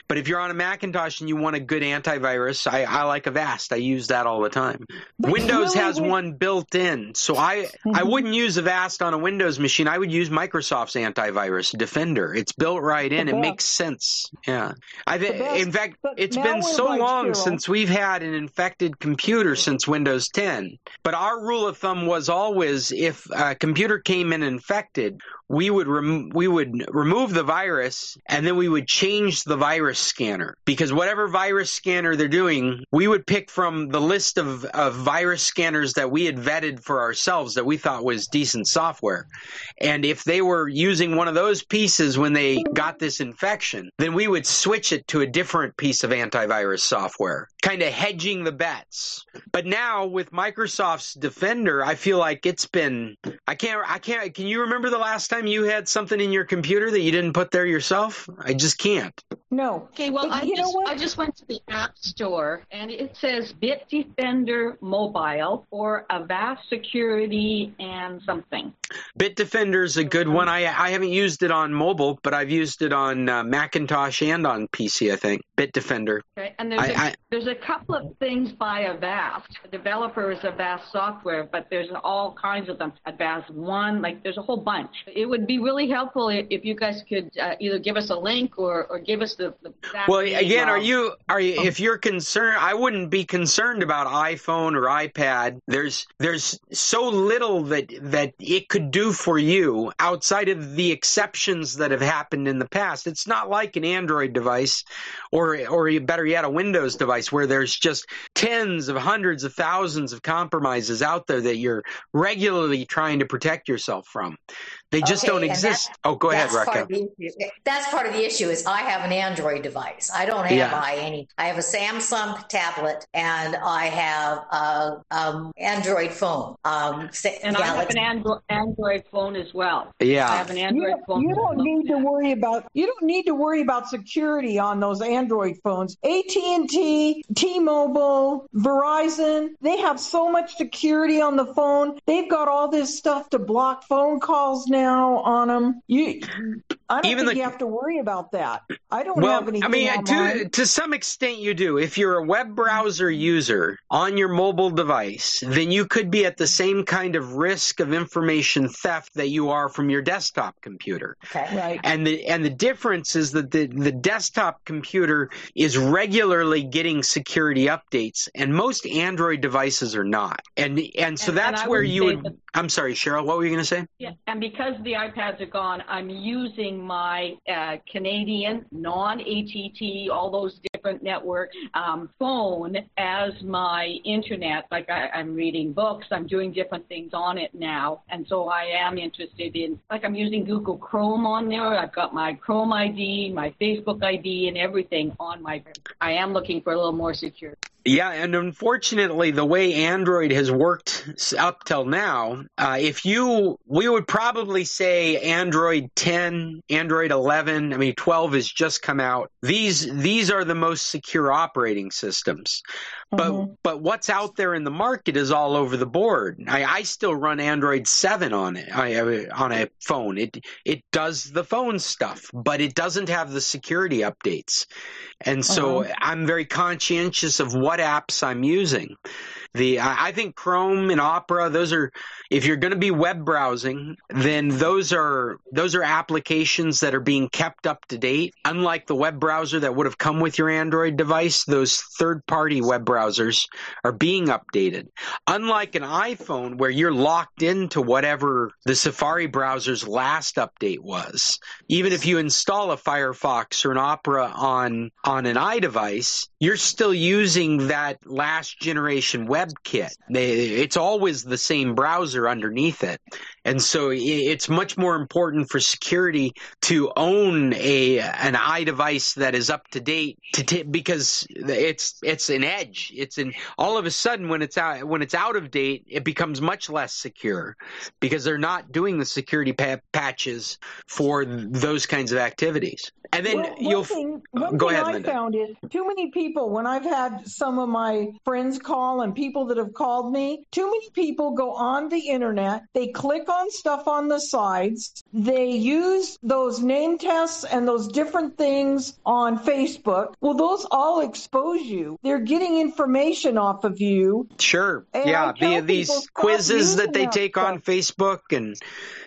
But if you're on a Macintosh and you want a good antivirus, I, I like Avast. I use that all the time. But Windows really has with- one built in, so I I Mhm. wouldn't use Avast on a Windows machine. I would use Microsoft's antivirus Defender. It's built right in. It makes sense. Yeah, I The think. best. In fact, But it's been so long Cheryl- since we've had an infected computer since Windows 10. But our rule of thumb was always if a computer came in infected, we would rem- we would remove the virus and then we would change the virus scanner because whatever virus scanner they're doing, we would pick from the list of, of virus scanners that we had vetted for ourselves that we thought was decent software. And if they were using one of those pieces when they got this infection, then we would switch it to a different piece of antivirus software, kind of hedging the bets. But now with Microsoft's Defender, I feel like it's been I can't I can't can you remember the last time you had something in your computer that you didn't put there yourself? I just can't. no. Okay, well, But I just? I just went to the App Store and it says Bitdefender Mobile for Avast Security and something. Bitdefender's a good one. I I haven't used it on mobile, but I've used it on uh, Macintosh and on PC, I think. Bitdefender. Okay, and there's a I- I- there's a couple of things by Avast. The developer is Avast software, but there's all kinds of them. Avast One, like there's a whole bunch. It would be really helpful if, you guys could uh, either give us a link or, or give us the the, Well, again, are you are you if you're concerned? I wouldn't be concerned about iPhone or iPad. There's there's so little that that it could do for you outside of the exceptions that have happened in the past. It's not like an Android device, or or better yet, a Windows device where there's just tens of hundreds of thousands of compromises out there that you're regularly trying to protect yourself from. They just Okay, don't exist. Oh, go ahead, that's part Raquel. of the issue. That's part of the issue. Is I have an Android device. I don't have Yeah. I any. I have a Samsung tablet and I have a um, Android phone. Um, Sa- and I have an Andro- Android phone as well. Yeah. I have an Android don't, phone. you don't need to worry about you don't need to worry about security on those Android phones. AT&T, T-Mobile, Verizon, they have so much security on the phone. They've got all this stuff to block phone calls now on them. You I don't Even think the- you have to worry about that. I don't well, have anything I mean, on to mine. to some extent, you do. If you're a web browser user on your mobile device, then you could be at the same kind of risk of information theft that you are from your desktop computer. Okay. Right. And the and the difference is that the the desktop computer is regularly getting security updates, and most Android devices are not. And and so And- and that's I where you would. that- I'm sorry, Cheryl. What were you going to say? Yeah, and because the iPads are gone, I'm using my uh, Canadian non-ATT, all those different networks um, phone as my internet. Like I, I'm reading books, I'm doing different things on it now, and so I am interested in. Like I'm using Google Chrome on there. I've got my Chrome ID, my Facebook ID, and everything on my. I am looking for a little more security. Yeah, and unfortunately, the way Android has worked up till now, uh, if you, we would probably say Android 10, Android 11. I mean, 12 has just come out. These these are the most secure operating systems. But uh-huh. but what's out there in the market is all over the board. I, I still run Android 7 on it I, on a phone. It it does the phone stuff, but it doesn't have the security updates. And so uh-huh. I'm very conscientious of what apps I'm using. The I think Chrome and Opera, those are if you're going to be web browsing, then those are those are applications that are being kept up to date. Unlike the web browser that would have come with your Android device, those third-party web browsers are being updated. Unlike an iPhone where you're locked into whatever the Safari browser's last update was. Even if you install a Firefox or an Opera on on an iDevice, you're still using that last generation WebKit. It's always the same browser underneath it. And so it's much more important for security to own a an iDevice that is up to date to t- because it's it's an edge. It's an all of a sudden when it's out when it's out of date, it becomes much less secure because they're not doing the security pa- patches for those kinds of activities. And then Well, you'll thing, uh, one go ahead, I Linda. found is too many people. When I've had some of my friends call and people that have called me, too many people go on the internet. They click on stuff on the sides. They use those name tests and those different things on Facebook. Well, those all expose you. They're getting information off of you. Sure. And yeah, the, these quizzes that they take on. Facebook and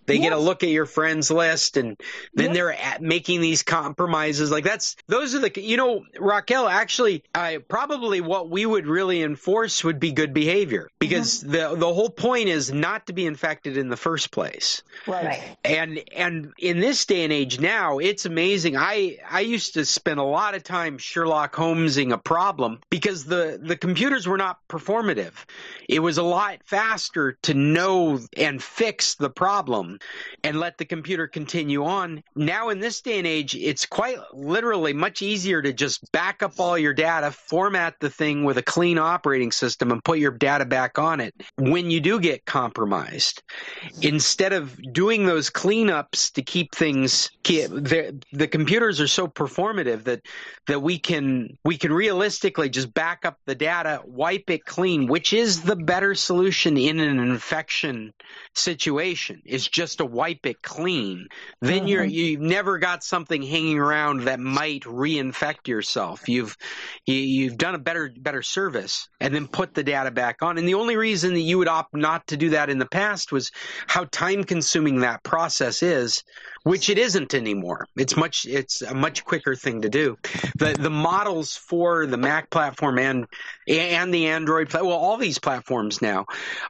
they get a look at your friends list and then they're making these compromises. Like that's those are the you know Raquel actually I probably what we would really enforce would be good behavior because uh-huh. the the whole point is not to be infected in the first place. Right. And and in this day and age now, it's amazing. I I used to spend a lot of time Sherlock Holmesing a problem because the the computers were not performative. It was a lot faster to know and fix the problem and let the computer continue on. Now in this day and age, it's quite literally much easier to just back up all your data, format the thing with a clean operating system and put your data back on it when you do get compromised instead of doing those cleanups to keep things the, the computers are so performative that that we can we can realistically just back up the data wipe it clean which is the better solution in an infection situation is just to wipe it clean then you're mm-hmm. you've never got something hanging around that might reinfect yourself you've you, you've done a better better service and then put the data back on and the only reason that you would opt not to do that in the past was how time consuming that process is which it isn't anymore. It's much it's a much quicker thing to do. The the models for the Mac platform and and the Android well all these platforms now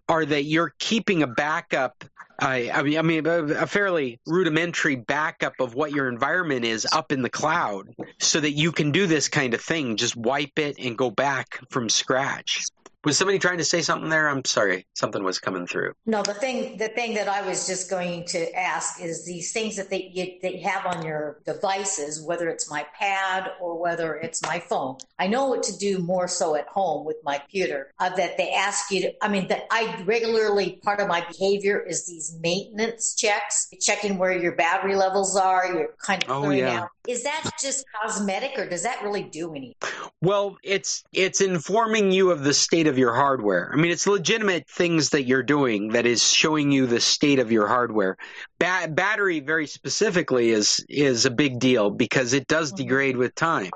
are that you're keeping a backup I, I mean, I mean, a fairly rudimentary backup of what your environment is up in the cloud, so that you can do this kind of thing. Just wipe it and go back from scratch. Was somebody trying to say something there? I'm sorry, something was coming through. No, the thing the thing that I was just going to ask is these things that they you, that you have on your devices, whether it's my pad or whether it's my phone. I know what to do more so at home with my computer. Uh, that they ask you to. I mean, that I regularly part of my behavior is these maintenance checks, checking where your battery levels are. You're kind of Oh, yeah. out. Is that just cosmetic, or does that really do anything? Well, it's it's informing you of the state of your hardware. I mean, it's legitimate things that you're doing that is showing you the state of your hardware. Ba- battery, very specifically, is is a big deal because it does degrade with time.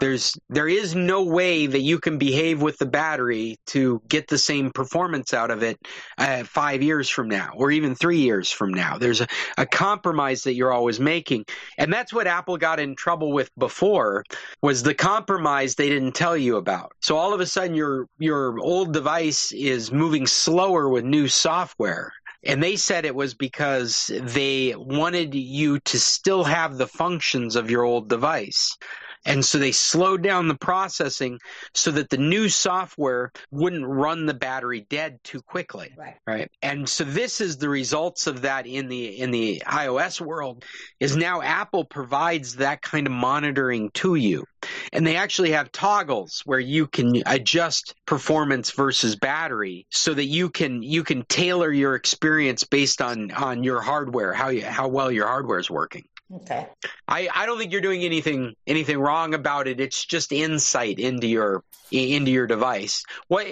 There's there is no way that you can behave with the battery to get the same performance out of it uh, five years from now or even three years from now. There's a, a compromise that you're always making, and that's what Apple got in trouble with before was the compromise they didn't tell you about. So all of a sudden your your old device is moving slower with new software. And they said it was because they wanted you to still have the functions of your old device. And so they slowed down the processing so that the new software wouldn't run the battery dead too quickly. Right. Right. And so this is the results of that in the in the iOS world is now Apple provides that kind of monitoring to you. And they actually have toggles where you can adjust performance versus battery so that you can you can tailor your experience based on on your hardware, how you, how well your hardware is working. Okay. I, I don't think you're doing anything anything wrong about it. It's just insight into your into your device. What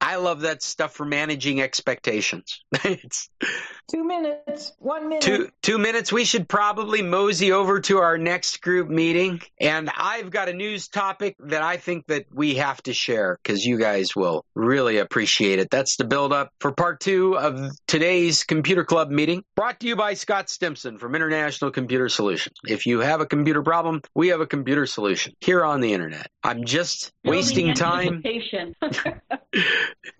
I love that stuff for managing expectations. *laughs* it's Two minutes, one minute. two two minutes. We should probably mosey over to our next group meeting, and I've got a news topic that I think that we have to share because you guys will really appreciate it. That's the build up for part two of today's Computer Club meeting, brought to you by Scott Stimson from International Computer Solutions. If you have a computer problem, we have a computer solution here on the internet. I'm just wasting time. anticipation. *laughs*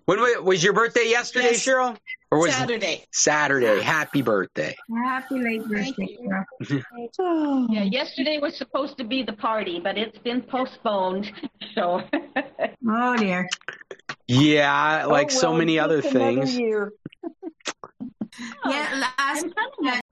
When was your birthday yesterday, Yes. Cheryl? Or was it Saturday. Saturday? Happy birthday. Happy late birthday, girl. *laughs* Oh. yeah, yesterday was supposed to be the party, but it's been postponed. So *laughs* Oh dear. Yeah, like Oh, so many other things. Yeah, oh, last,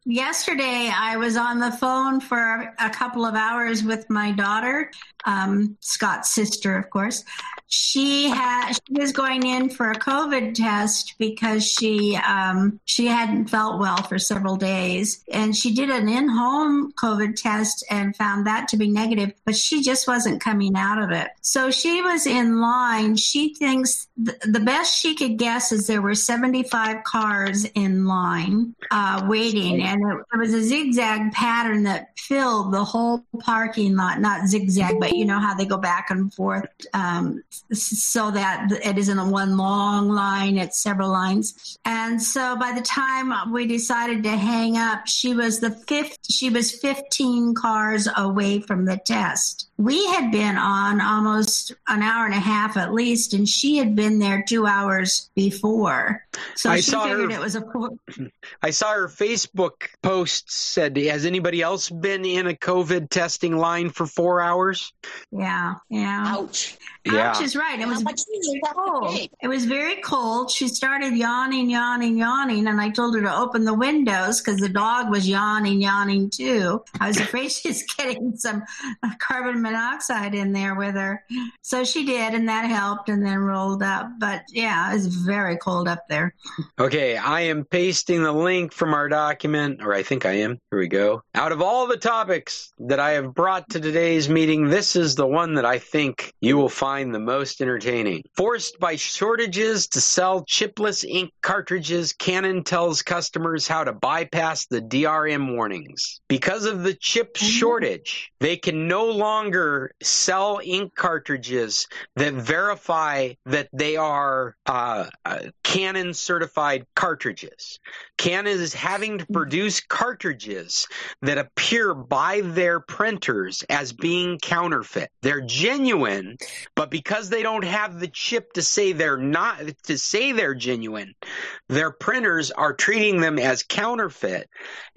yesterday I was on the phone for a couple of hours with my daughter, um, Scott's sister, of course. She had she was going in for a COVID test because she um, she hadn't felt well for several days, and she did an in-home COVID test and found that to be negative, but she just wasn't coming out of it. So she was in line. She thinks th- the best she could guess is there were 75 cars in line uh, waiting, and it, it was a zigzag pattern that filled the whole parking lot. Not zigzag, but you know how they go back and forth, um, so that it isn't a one long line; it's several lines. And so by the time we decided to hang up, she was the fifth. She was 15 cars away from the test. We had been on almost an hour and a half at least, and she had been there two hours before. So I she saw figured her- it was a I saw her Facebook post said, "Has anybody else been in a COVID testing line for four hours?" Yeah, yeah. Ouch. Yeah. Ouch is right. It was How much do you have to cold. It was very cold. She started yawning, yawning, yawning, and I told her to open the windows because the dog was yawning, yawning too. I was afraid *laughs* she's getting some carbon monoxide in there with her. So she did, and that helped, and then rolled up. But yeah, it was very cold up there. Okay, I am pasting the link from our document, or I think I am. Here we go. Out of all the topics that I have brought to today's meeting, this is the one that I think you will find the most entertaining. Forced by shortages to sell chipless ink cartridges, Canon tells customers how to bypass the DRM warnings. Because of the chip mm-hmm. shortage, they can no longer longer sell ink cartridges that verify that they are uh, uh, Canon certified cartridges. Canon is having to produce cartridges that appear by their printers as being counterfeit. They're genuine, but because they don't have the chip to say they're not, to say they're genuine, their printers are treating them as counterfeit.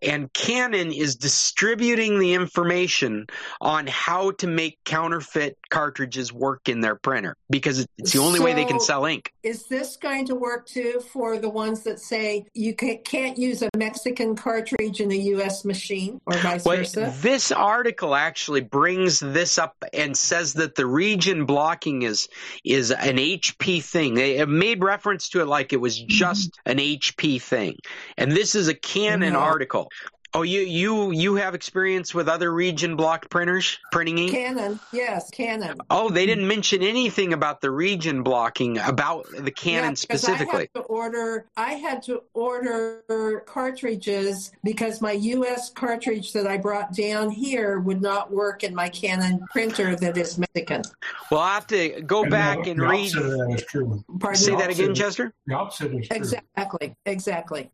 And Canon is distributing the information on how to make counterfeit cartridges work in their printer because it's the only way they can sell ink. Is this going to work too for the ones that say you can't use a Mexican cartridge in a U.S. machine or vice Well, versa? this article actually brings this up and says that the region blocking is is an HP thing. They made reference to it like it was mm-hmm. just an HP thing, and this is a Canon No. article. Oh, you you you have experience with other region blocked printers printing ink? Canon, yes, Canon. Oh, they didn't mention anything about the region blocking about the Yeah, Canon because specifically. I had to order. I had to order cartridges because my U.S. cartridge that I brought down here would not work in my Canon printer that is Mexican. Well, I'll have to go And back the, and the read. opposite of that is true. Pardon? Say The that again, Chester. The opposite is true. Exactly, exactly.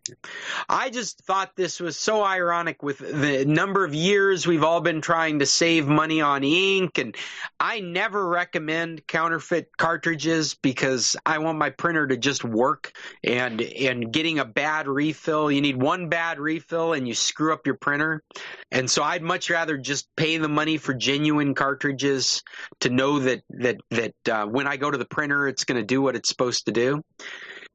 I just thought this was so ironic with the number of years we've all been trying to save money on ink and I never recommend counterfeit cartridges because I want my printer to just work and and getting a bad refill. You need one bad refill and you screw up your printer. And so I'd much rather just pay the money for genuine cartridges to know that that that uh, when I go to the printer it's going to do what it's supposed to do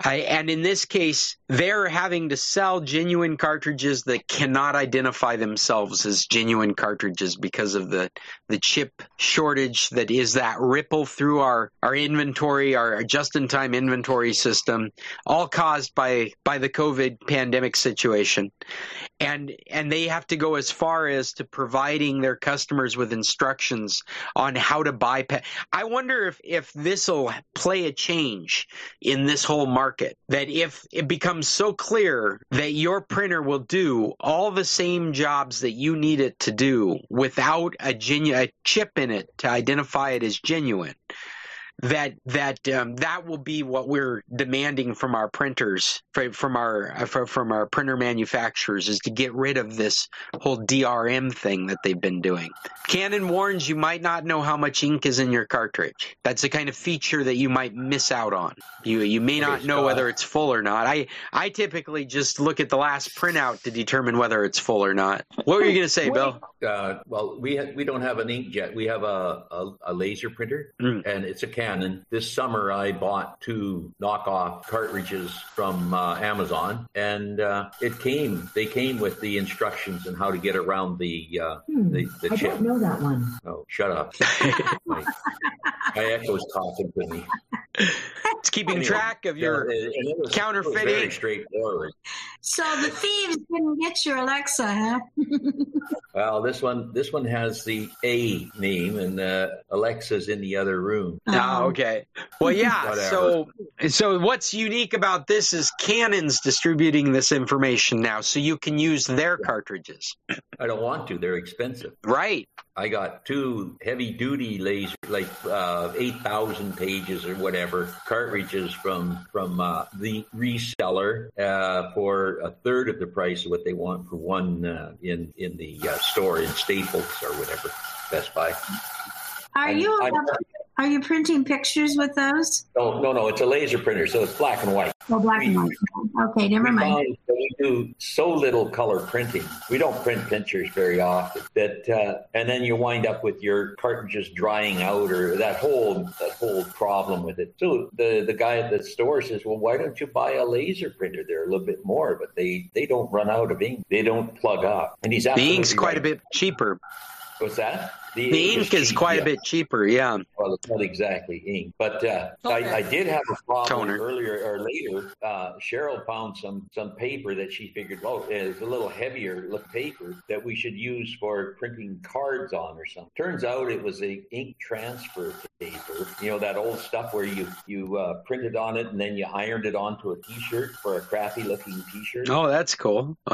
And in this case, they're having to sell genuine cartridges that cannot identify themselves as genuine cartridges because of the, the chip shortage that is that ripple through our, our inventory, our just-in-time inventory system, all caused by, by the COVID pandemic situation. And, and they have to go as far as to providing their customers with instructions on how to bypass. I wonder if, if this will play a change in this whole market. That if it becomes so clear that your printer will do all the same jobs that you need it to do without a genu- a chip in it to identify it as genuine, that that um, that will be what we're demanding from our printers from our uh, from our printer manufacturers is to get rid of this whole DRM thing that they've been doing. Canon warns you might not know how much ink is in your cartridge. That's the kind of feature that you might miss out on. You you may not know whether it's full or not. I I typically just look at the last printout to determine whether it's full or not. What were you going to say, Bill? Uh, well, we ha- we don't have an inkjet. We have a, a, a laser printer, Mm. and it's a Canon. And this summer, I bought two knockoff cartridges from uh, Amazon, and uh, it came. They came with the instructions on how to get around the uh, the, the Hmm. I chip. don't know that one. Oh, shut up! *laughs* my, my echo's talking to me. It's keeping Anyway, track of your yeah, it was, It was counterfeiting. very straightforward. So the thieves didn't get your Alexa, huh? *laughs* Well, this one this one has the A name, and uh, Alexa's in the other room. Oh, okay. Well, yeah. *laughs* So, so what's unique about this is Canon's distributing this information now, so you can use their cartridges. I don't want to. They're expensive. Right. I got two heavy duty laser, like uh, eight thousand pages or whatever cartridges from from uh, the reseller uh, for a third of the price of what they want for one uh, in in the uh, store in Staples or whatever, Best Buy. Are And you I'm- are you printing pictures with those? No, no, no. It's a laser printer, so it's black and white. Oh, black and white. Okay, never we mind. we do so little color printing. We don't print pictures very often. That uh, and then you wind up with your cartridges drying out, or that whole that whole problem with it. So the the guy at the store says, "Well, why don't you buy a laser printer? They're a little bit more, but they they don't run out of ink. They don't plug up." And he's The absolutely ink's quite a bit cheaper. What's that? The ink is cheap, quite yeah. a bit cheaper. Yeah. Well, it's not exactly ink, but uh, I, I did have a problem earlier or later. Uh, Cheryl found some some paper that she figured, oh, it's a little heavier look paper that we should use for printing cards on or something. Turns out it was a ink transfer paper. You know that old stuff where you you uh, printed on it and then you ironed it onto a T-shirt for a crappy looking T-shirt. Oh, that's cool. *laughs*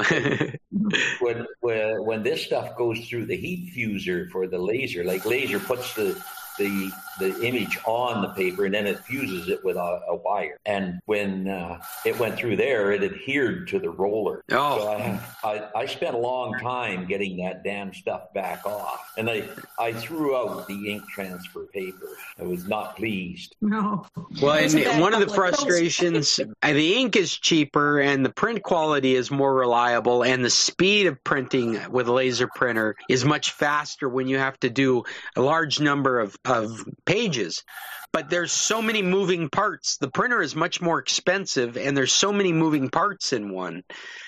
when, when when this stuff goes through the heat fuser for the laser. Like laser puts the the the image on the paper and then it fuses it with a, a wire. And when uh, it went through there, it adhered to the roller. Oh. So I, I, I spent a long time getting that damn stuff back off. And I, I threw out the ink transfer paper. I was not pleased. No. Well, and one of the frustrations, uh, the ink is cheaper and the print quality is more reliable and the speed of printing with a laser printer is much faster when you have to do a large number of, of pages. But there's so many moving parts. The printer is much more expensive and there's so many moving parts in one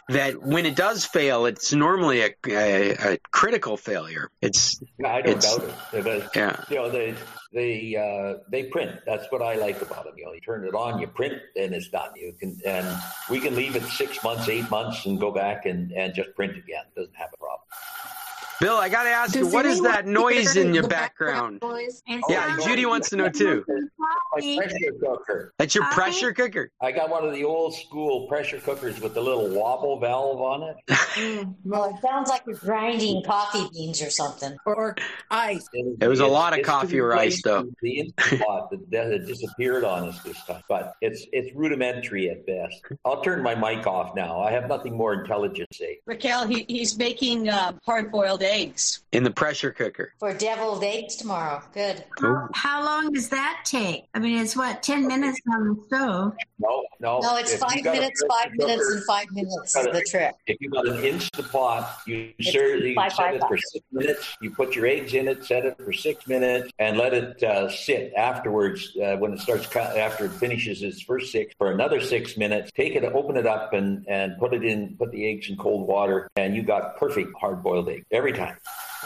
that when it does fail, it's normally a, a, a critical failure. It's, I don't it's, doubt it. But, yeah. You know, they they uh, they print. That's what I like about them. You know, you turn it on, you print, and it's done. You can and we can leave it six months, eight months, and go back and and just print again. It Doesn't have a problem. Bill, I got to ask you, what is that noise in your the background? Yeah, sounds Judy like wants to know too. My pressure cooker. That's your pressure cooker. I got one of the old school pressure cookers with the little wobble valve on it. *laughs* Well, it sounds like you're grinding coffee beans or something. Or ice. There was a lot of coffee or ice, though. The instant pot that, that had disappeared on us this time, but it's it's rudimentary at best. I'll turn my mic off now. I have nothing more intelligent to say. Raquel, he, he's making uh, hard boiled eggs. In the pressure cooker. For deviled eggs tomorrow. Good. How long does that take? I mean, it's what, 10 minutes on the stove? No, no. No, it's If five minutes, pressure five minutes, cooker, and five minutes got is the trick. If you got an Instapot, you It's serve, you five, set five, it for six minutes. You put your eggs in it, set it for six minutes, and let it uh, sit. Afterwards, uh, when it starts, cu- after it finishes its first six, for another six minutes, take it, open it up, and and put it in, put the eggs in cold water, and you got perfect hard boiled egg every time.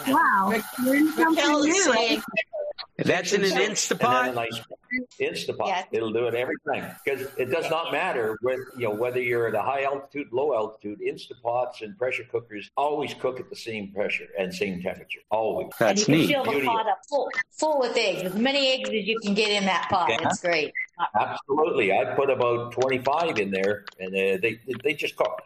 Wow. Raquel is saying, That's in an And then Instapot. a Instapot. Yeah. It'll do it every time because it does not matter whether you know whether you're at a high altitude, low altitude. Instapots and pressure cookers always cook at the same pressure and same temperature. Always. That's and you That's can fill the pot up full, full with eggs, as many eggs as you can get in that pot. Yeah. It's great. Absolutely. I put about 25 in there and uh, they, they just cook.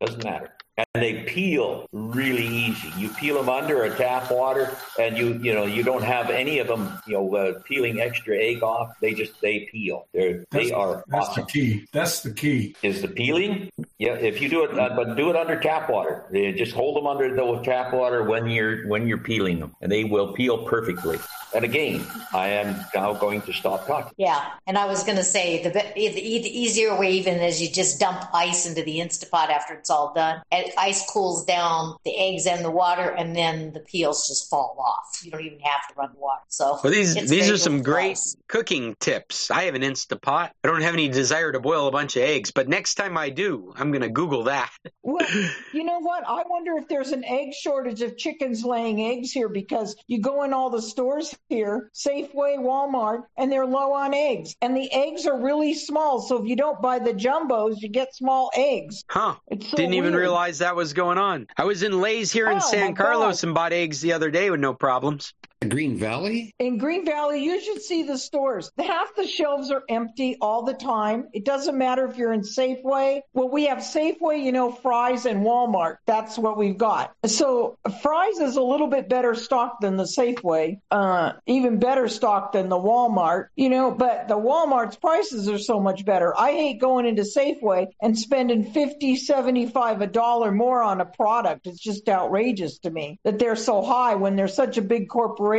Doesn't matter. And they peel really easy. You peel them under a tap water and you, you know, you don't have any of them, you know, uh, peeling extra egg off. They just, they peel. They're, they That's, are that's awesome. the key. That's the key. Is the peeling? Yeah, if you do it, uh, but do it under tap water. Uh, Just hold them under the tap water when you're when you're peeling them, and they will peel perfectly. And again, I am now going to stop talking. Yeah, and I was going to say the, the e- the easier way even is you just dump ice into the Instapot after it's all done. And ice cools down the eggs and the water, and then the peels just fall off. You don't even have to run the water. So Well, these these are some great ice. cooking tips. I have an Instapot. I don't have any desire to boil a bunch of eggs, but next time I do, I'm going to Google that. Well, *laughs* you know what? I wonder if there's an egg shortage of chickens laying eggs here because you go in all the stores here, Safeway, Walmart, and they're low on eggs. And the eggs are really small. So if you don't buy the jumbos, you get small eggs. Huh. It's so Didn't even weird. Realize that was going on. I was in Ley here in Oh, San Carlos God. and bought eggs the other day with no problems. Green Valley? In Green Valley, you should see the stores. Half the shelves are empty all the time. It doesn't matter if you're in Safeway. Well, we have Safeway, you know, Fry's and Walmart. That's what we've got. So Fry's is a little bit better stocked than the Safeway, uh, even better stocked than the Walmart, you know, but the Walmart's prices are so much better. I hate going into Safeway and spending 50, 75, a dollar more on a product. It's just outrageous to me that they're so high when they're such a big corporation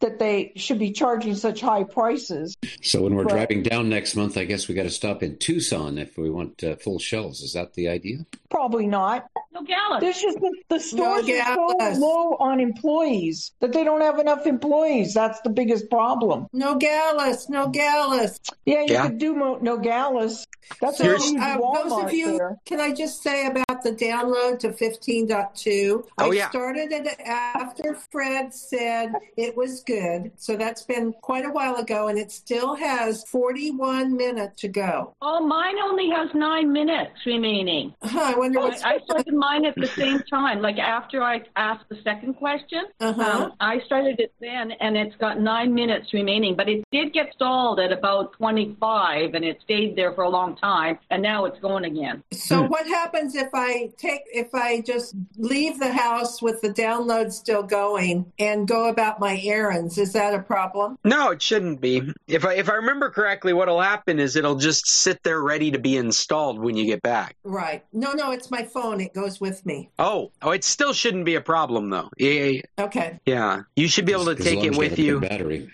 that they should be charging such high prices. So when we're But- driving down next month, I guess we got to stop in Tucson if we want uh, full shelves. Is that the idea? Probably not. Nogales. There's just the, the stores are Nogales. so low on employees that they don't have enough employees. That's the biggest problem. Nogales, no Gallus. Yeah, you Yeah. could do Mo- Nogales. That's So, a huge uh, those of you, there. can I just say about the download to 15.2? Oh, I yeah. started it after Fred said it was good. So that's been quite a while ago, and it still has 41 minutes to go. Oh, mine only has nine minutes remaining. Huh, I wonder I, what's I started mine at the same time. Like after I asked the second question, Uh-huh. um, I started it then, and it's got nine minutes remaining. But it did get stalled at about 25, and it stayed there for a long time, and now it's going again. So what happens if I take if I just leave the house with the download still going and go about my errands? Is that a problem? No, it shouldn't be. If I if I remember correctly, what'll happen is it'll just sit there ready to be installed when you get back. Right. No, no, it's my phone. It goes with me. Oh, oh, it still shouldn't be a problem though. Yeah, Okay. yeah. You should be able to As take long it as you with have a you. good battery.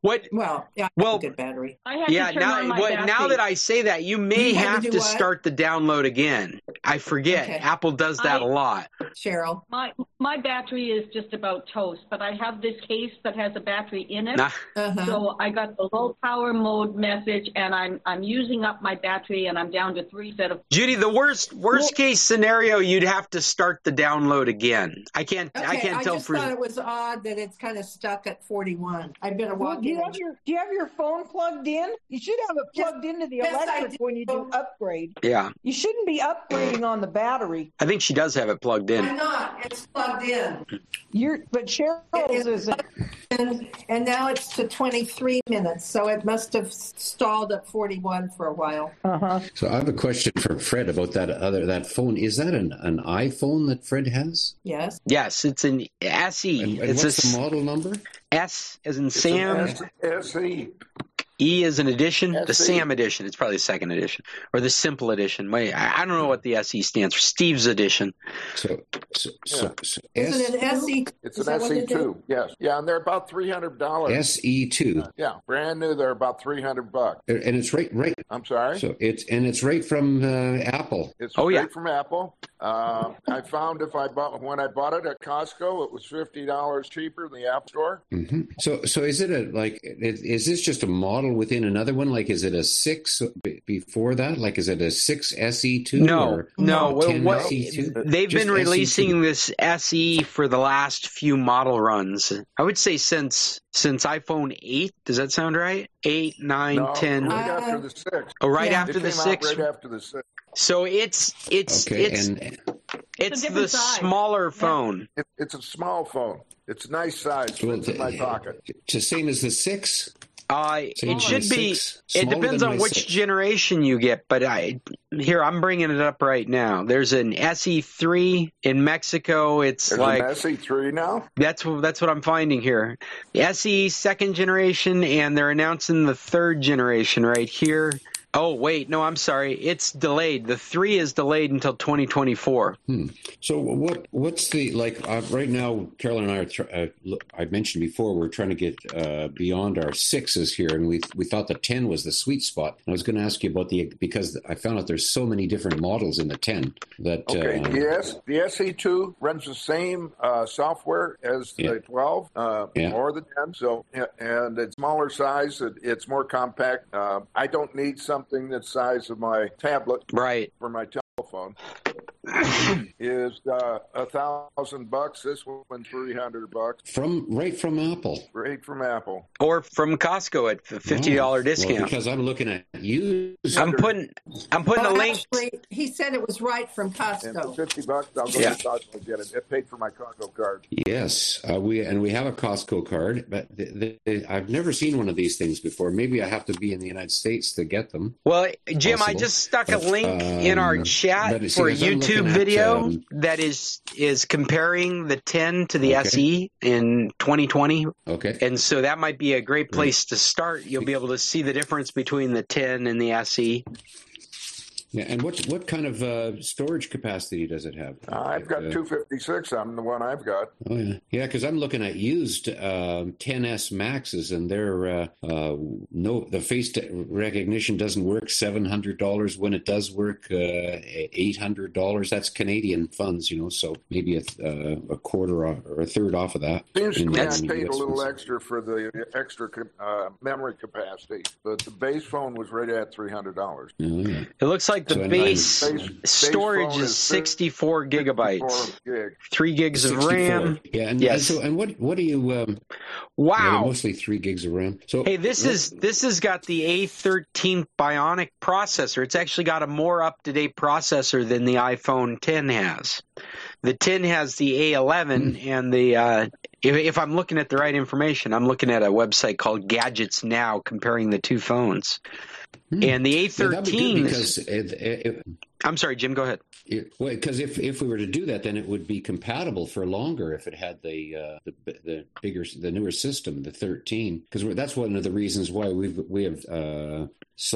What? Well, yeah, Well, good battery. I had Yeah, to turn now on my what, battery. now that I say that, you may You had to have do to start the download again. I forget. Okay. Apple does that I- a lot. Cheryl. My my battery is just about toast, but I have this case that has a battery in it. Nah. Uh-huh. So I got the low power mode message, and I'm I'm using up my battery, and I'm down to three set of. Judy, the worst worst case scenario, you'd have to start the download again. I can't Okay, I can't tell just for thought it was odd that it's kind of stuck at 41. I better Well, walk do you have your do you have your phone plugged in? You should have it plugged into the Yes, electric when you do upgrade. Yeah. You shouldn't be upgrading on the battery. I think she does have it plugged in. I'm in. not. It's plugged in. You're but Cheryl's isn't. And, and now it's to 23 minutes, so it must have stalled at 41 for a while. Uh huh. So I have a question for Fred about that other that phone. Is that an, an iPhone that Fred has? Yes. Yes, it's an SE. And, and it's what's a the model number? S as in It's Sam. an S- SE. E is an edition, the Sam edition. It's probably the second edition or the simple edition. Wait, I, I don't know what the SE stands for. Steve's edition. So, so, so, so Is S, it an SE? It's Is an that what it is? SE2. Yes. Yeah, and they're about three hundred dollars. SE2, Yeah, brand new. They're about three hundred bucks. and it's right, right. I'm sorry. So it's and it's right from uh, Apple. It's Oh, straight yeah. from Apple. Uh, I found if I bought when I bought it at Costco, it was fifty dollars cheaper than the App Store. hmm So, so is it a like? Is, is this just a model within another one? Like, is it a six before that? Like, is it a six SE two? No, or no. a Well, what, SE2? they've Just been releasing SE2. this SE for the last few model runs. I would say since since iPhone eight. Does that sound right? Eight, nine, No, ten. right Uh, after the six. Oh, right yeah. after the six. right after the six. So it's it's Okay, it's and it's a the size. smaller phone. It, it's a small phone. It's a nice size. well, Fits in my pocket. it's the same as the six. Uh, Same it should be. It depends on which six. generation you get, but I here I'm bringing it up right now. There's an SE3 in Mexico. It's There's like an SE3 now. That's that's what I'm finding here. SE second generation, and they're announcing the third generation right here. Oh wait, no, I'm sorry. It's delayed. The three is delayed until 2024. Hmm. So what what's the like uh, right now? Carolyn and I are. Tr- uh, look, I mentioned before we're trying to get uh, beyond our sixes here, and we we thought the ten was the sweet spot. I was going to ask you about the because I found out there's so many different models in the ten that. Okay, uh, yes, the SE2 runs the same uh, software as Yeah. the 12 uh, Yeah. or the 10. So, yeah, and it's smaller size. It, it's more compact. Uh, I don't need something the size of my tablet Right. for my telephone. Is uh, a thousand bucks. This one three hundred bucks. From right from Apple. Right from Apple. Or from Costco at a fifty dollar Oh, Well, discount. because I'm looking at you. I'm putting I'm putting a Oh, link. actually, he said it was right from And for Costco. fifty bucks, I'll go Yeah. to Costco and get it. It paid for my Costco card. Yes, uh, we and we have a Costco card, but the, the, I've never seen one of these things before. Maybe I have to be in the United States to get them. Well, Jim, I just stuck a But, link in our um, chat for a as I'm YouTube video that is is comparing the 10 to the Okay. SE in 2020. Okay. And so that might be a great place to start. You'll be able to see the difference between the 10 and the. SE. Yeah, and what what kind of uh, storage capacity does it have? I've got Uh, 256. I'm the one I've got. Oh yeah, yeah. Because I'm looking at used um, 10s Maxes, and they're uh, uh, no the face t- recognition doesn't work. Seven hundred dollars when it does work. Uh, Eight hundred dollars. That's Canadian funds, you know. So maybe a, uh, a quarter off, or a third off of that. Seems to in- me I in paid a little funds. extra for the extra uh, memory capacity, but the base phone was right at three hundred dollars. Oh, yeah. It looks like like the base, Base- base storage is is 64 gigabytes, gig. three gigs of RAM. Yeah, and, Yes. and so and what what do you? Um, Wow. yeah, mostly three gigs of RAM. So Hey, this is this has got the A13 Bionic processor. It's actually got a more up to date processor than the iPhone 10 has. The 10 has the A11, Hmm. and the uh, if, if I'm looking at the right information, I'm looking at a website called Gadgets Now, comparing the two phones. And the Yeah, Hmm. be good A13, because it, it, I'm sorry, Jim, go ahead. it, well, because if if we were to do that, then it would be compatible for longer if it had the uh, the, the bigger the newer system, the 13. Because that's one of the reasons why we've we have uh,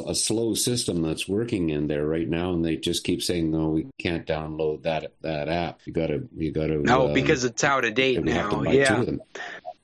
a slow system that's working in there right now, and they just keep saying, "No, we can't download that that app. You got to you got to." No, because it's out of date we now. Yeah.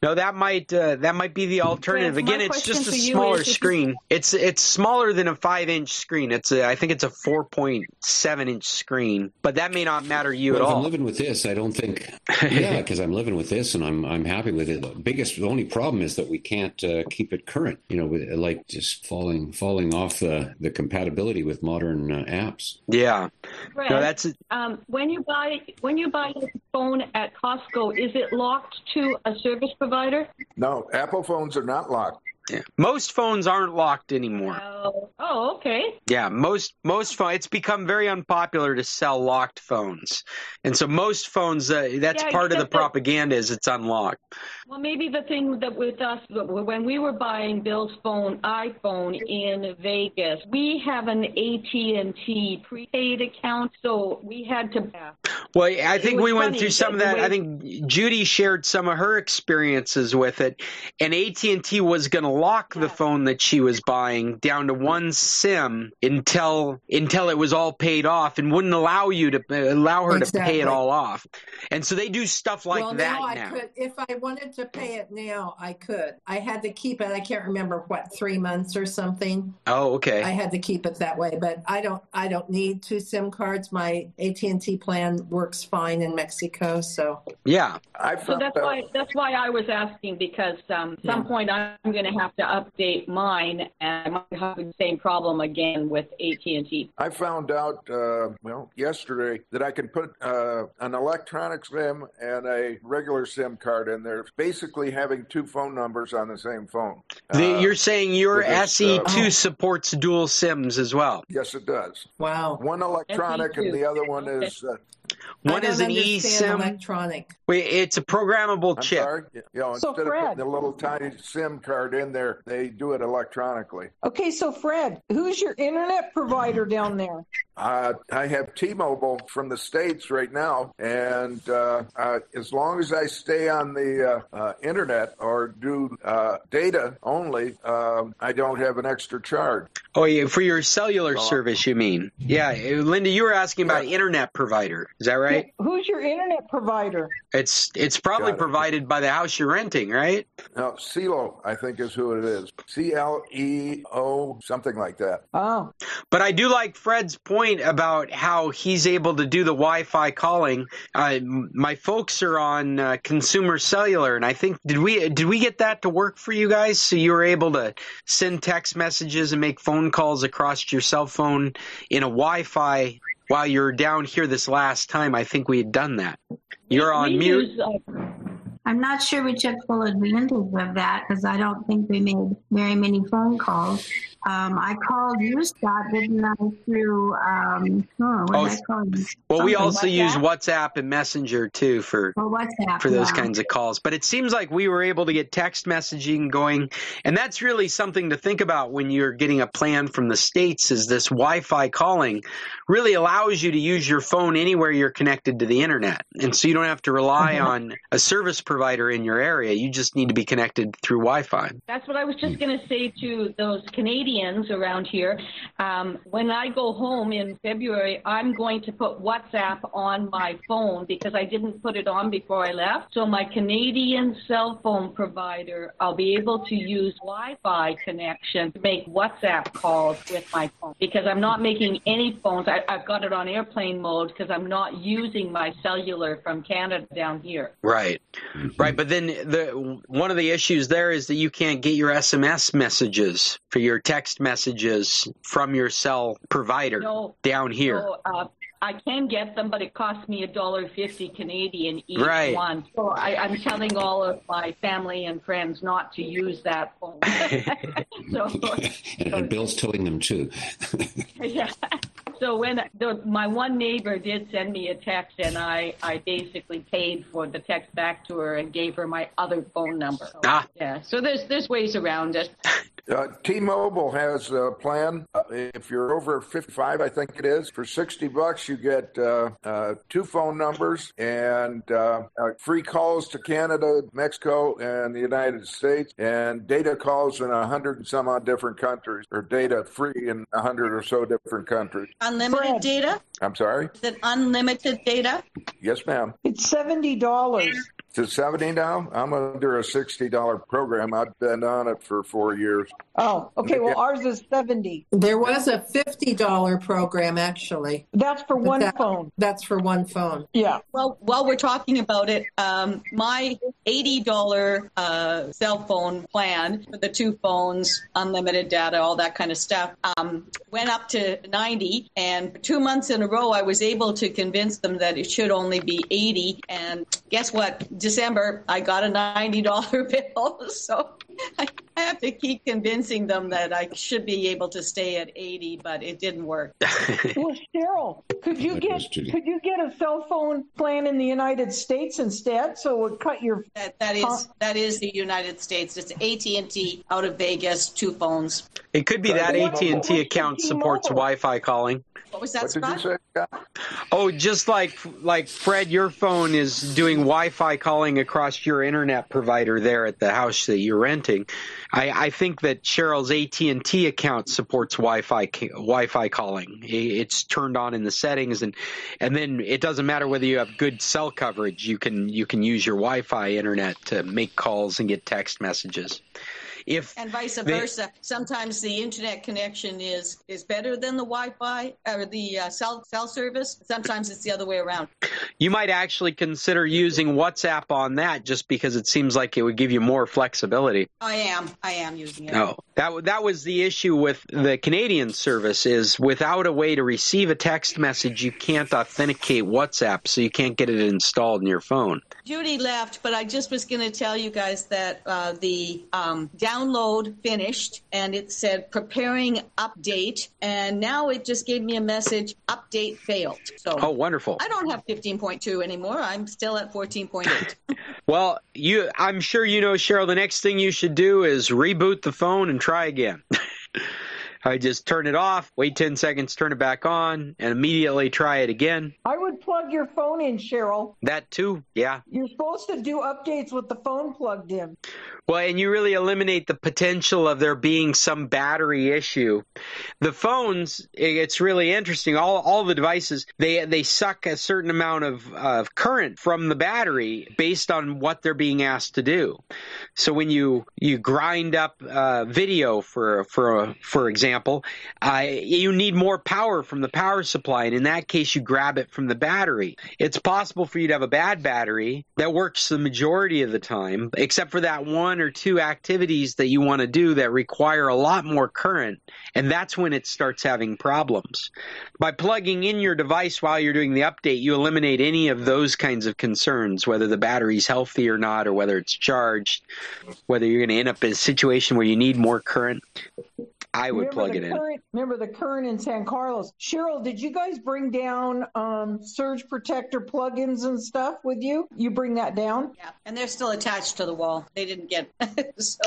Of them. No, that might uh, that might be the alternative. Again, it's just a smaller is screen. It's it's smaller than a five inch screen. It's a, I think it's a four point seven inch screen, but that may not matter to you Well, at if all. I'm living with this, I don't think. *laughs* Yeah, because I'm living with this, and I'm I'm happy with it. The biggest, the only problem is that we can't uh, keep it current. You know, with, like just falling falling off the the compatibility with modern uh, apps. yeah, Fred, no, that's um, when you buy when you buy a phone at Costco, is it locked to a service provider? No, Apple phones are not locked. Yeah. Most phones aren't locked anymore. Oh, oh, okay. Yeah, most most phone. It's become very unpopular to sell locked phones, and so most phones. Uh, that's Yeah, part of the except propaganda is it's unlocked. Well, maybe the thing that with us, when we were buying Bill's phone, iPhone in Vegas, we have an AT and T prepaid account, so we had to. Well, I think we went through some of that that. I think Judy shared some of her experiences with it, and AT and T was going to lock the phone that she was buying down to one SIM until until it was all paid off, and wouldn't allow you to allow her to pay it all off. And so they do stuff like well, that now I now. could, if I wanted to pay it now, I could. I had to keep it. I can't remember what three months or something. Oh, okay. I had to keep it that way, but I don't. I don't need two SIM cards. My AT and T plan works fine in Mexico. So yeah, I So that's why that's why I was asking because um, some Yeah. point I'm going to have to update mine, and I might have the same problem again with AT and T. I found out, uh, well, yesterday that I can put uh, an electronic SIM and a regular SIM card in there, basically having two phone numbers on the same phone. The- Uh, you're saying your SE2 uh, supports dual SIMs as well. Yes, it does. wow. One electronic and the other one is. One is an understand eSIM. electronic. Wait, it's a programmable I'm chip. sorry. You know, So, instead Fred- of putting a little tiny SIM card in there, they do it electronically. Okay, so Fred, who's your internet provider down there? Uh, I have T-Mobile from the states right now, and uh, uh, as long as I stay on the uh, uh, internet or do uh, data only, um, I don't have an extra charge. Oh, yeah, for your cellular service, you mean? Yeah, uh, Linda, you were asking about internet provider. Is that right? Who's your internet provider? It's it's probably it. provided by the house you're renting, right? No, CeLo, I think is who it is. C L E O, something like that. Oh, But I do like Fred's point about how he's able to do the Wi-Fi calling. Uh, my folks are on uh, consumer cellular, and I think did we did we get that to work for you guys? So you were able to send text messages and make phone calls across your cell phone in a Wi-Fi while you're down here this last time. I think we had done that. You're on We mute. use, uh, I'm not sure we took full advantage of that because I don't think we made very many phone calls. Um, I called you, Scott, didn't I, through, um, oh, what Oh, did I call you? Well, we also like use? WhatsApp and Messenger too for Or WhatsApp. for those yeah. kinds of calls. But it seems like we were able to get text messaging going, and that's really something to think about when you're getting a plan from the states. Is this Wi-Fi calling really allows you to use your phone anywhere you're connected to the internet, and so you don't have to rely on a service provider in your area. You just need to be connected through Wi-Fi. That's what I was just going to say to those Canadians around here. Um, when I go home in February, I'm going to put WhatsApp on my phone because I didn't put it on before I left. So my Canadian cell phone provider, I'll be able to use Wi-Fi connection to make WhatsApp calls with my phone because I'm not making any phones. I, I've got it on airplane mode because I'm not using my cellular from Canada down here. Right. Right, but then the one of the issues there is that you can't get your SMS messages for your text messages from your cell provider No. down here. So, uh, I can get them, but it costs me a dollar fifty Canadian each Right. one. So I, I'm telling all of my family and friends not to use that phone. *laughs* so, and, and Bill's towing them too. *laughs* yeah. So when the, my one neighbor did send me a text, and I, I basically paid for the text back to her and gave her my other phone number. Ah. Yeah. So there's there's ways around it. Uh, T-Mobile has a plan. Uh, if you're over 55, I think it is, for 60 bucks you get uh, uh, two phone numbers and uh, uh, free calls to Canada, Mexico, and the United States, and data calls in a hundred and some odd different countries, or data free in a hundred or so different countries. Unlimited data? I'm sorry. Is it unlimited data? Yes, ma'am. It's seventy dollars. To 70 now? I'm under a $60 program. I've been on it for four years. Oh, okay. Well, ours is seventy. There was a $50 program actually. That's for one that- phone. That's for one phone. Yeah. Well, while we're talking about it, um, my $80 uh, cell phone plan for the two phones, unlimited data, all that kind of stuff, um, went up to 90. And for two months in a row, I was able to convince them that it should only be 80. And guess what? December, I got a $90 *laughs* bill. So I, *laughs* I have to keep convincing them that I should be able to stay at 80, but it didn't work. *laughs* Well, Cheryl, could you get could you get a cell phone plan in the United States instead, so it would cut your That, that is that is the United States. It's AT and T out of Vegas, two phones. It could be that AT and T account supports Wi-Fi calling. What was that, What did you Scott? say? Oh, just like like Fred, your phone is doing Wi-Fi calling across your internet provider there at the house that you're I, I think that Cheryl's AT and T account supports Wi-Fi Wi-Fi calling. It's turned on in the settings, and and then it doesn't matter whether you have good cell coverage. You can you can use your Wi-Fi internet to make calls and get text messages. If And vice they- versa. Sometimes the internet connection is is better than the Wi-Fi or the uh, cell cell service. Sometimes it's the other way around. You might actually consider using WhatsApp on that just because it seems like it would give you more flexibility. I am I am using it. No, that that was the issue with the Canadian service is without a way to receive a text message, you can't authenticate WhatsApp, so you can't get it installed in your phone. Judy left, but I just was going to tell you guys that uh, the um, download finished and it said preparing update, and now it just gave me a message update failed. So Oh, wonderful. I don't have 15.2 anymore. I'm still at 14.8. *laughs* *laughs* Well, you, I'm sure you know, Cheryl. The next thing you should do is reboot the phone and try again. *laughs* I just turn it off, wait 10 seconds, turn it back on, and immediately try it again. I would plug your phone in, Cheryl. That too, yeah. You're supposed to do updates with the phone plugged in. Well, and you really eliminate the potential of there being some battery issue. The phones, it's really interesting. All all the devices they they suck a certain amount of of current from the battery based on what they're being asked to do. So when you you grind up uh, video for for for example, uh, you need more power from the power supply, and in that case, you grab it from the battery. It's possible for you to have a bad battery that works the majority of the time, except for that one or two activities that you want to do that require a lot more current, and that's when it starts having problems. By plugging in your device while you're doing the update, you eliminate any of those kinds of concerns, whether the battery's healthy or not, or whether it's charged, whether you're going to end up in a situation where you need more current. I would remember plug the it in. Remember the current in San Carlos. Cheryl, did you guys bring down um, surge protector plugins and stuff with you? You bring that down? yeah, and they're still attached to the wall. They didn't get. *laughs* so,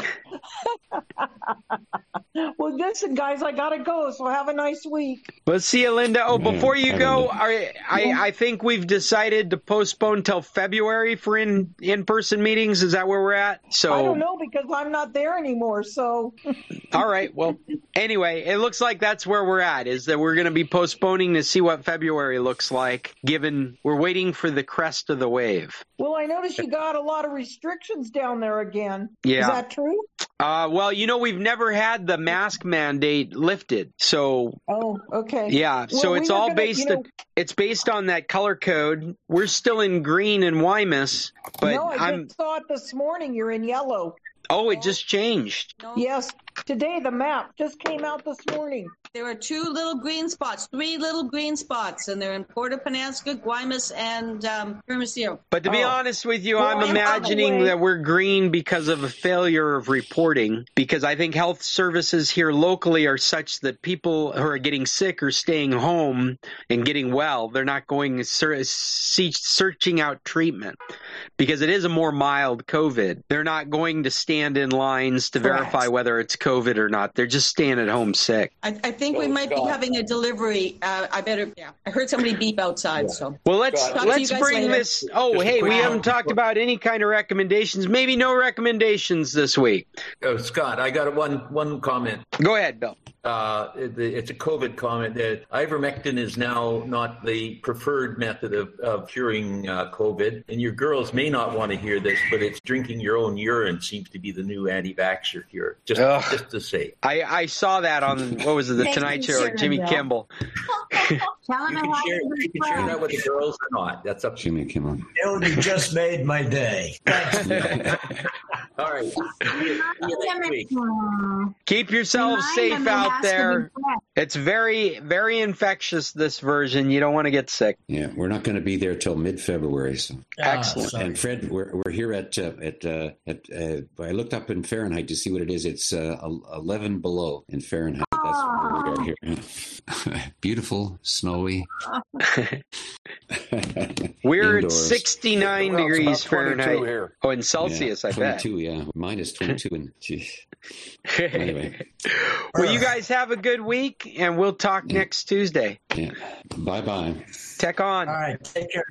*laughs* Well, listen, guys, I gotta go. So have a nice week. Let's see you, Linda. Oh, before you I go. I, I I think we've decided to postpone till February for in in person meetings. Is that where we're at? So I don't know because I'm not there anymore. So *laughs* All right. Well, anyway, it looks like that's where we're at. Is that we're going to be postponing to see what February looks like. Given we're waiting for the crest of the wave. Well, I noticed you got a lot of restrictions down there again. Yeah. Is that true? Uh, well, you know, we've never had the mask mandate lifted, so Oh, okay. yeah. Well, so it's all gonna, based. you know- it's based on that color code. We're still in green in Guaymas, but no, I saw it this morning. You're in yellow. Oh, it just changed. Yes, today the map just came out this morning. There are two little green spots, three little green spots, and they're in Puerto Peñasco, Guaymas, and um, Hermosillo. But to be Oh. honest with you, Well, I'm and by imagining that we're green because of a failure of reporting. Because I think health services here locally are such that people who are getting sick are staying home and getting well. They're not going searching out treatment because it is a more mild COVID. They're not going to stand in lines to Correct. verify whether it's COVID or not. They're just staying at home sick. I, I think we Well, might be having a delivery. Uh, I better. Yeah, I heard somebody beep outside. So Well, let's Scott, Talk to you let's guys bring later. this. Oh, Just hey, we one. haven't talked about any kind of recommendations. Maybe no recommendations this week. Oh, Scott, I got one one comment. Go ahead, Bill. Uh, it's a COVID comment that ivermectin is now not the preferred method of, of curing uh, COVID. And your girls may not want to hear this, but it's drinking your own urine seems to be the new anti-vaxxer cure. Just, Ugh. just to say. I, I saw that on what was it, the Tonight Show, or Jimmy Bell. Kimmel. *laughs* Tell You can share, you can share that with the girls or not. That's up to Jimmy Kimmel. You just made my day. *laughs* All right. See you, see you next week. Hmm. Keep yourselves safe out has to be there. It's very, very infectious. This version, you don't want to get sick. Yeah, we're not going to be there till mid-February. So. Excellent. sorry. And Fred, we're, we're here at uh, at uh, at. Uh, I looked up in Fahrenheit to see what it is. It's uh, eleven below in Fahrenheit. That's where we are ah. here. *laughs* Beautiful, snowy. *laughs* We're at 69 Well, degrees Fahrenheit. here. Oh, in Celsius, yeah, I bet. 22, yeah, minus twenty-two, and geez. *laughs* Anyway. well, you guys have a good week, and we'll talk next Tuesday. Yeah. Bye bye. Tech on. All right, take care.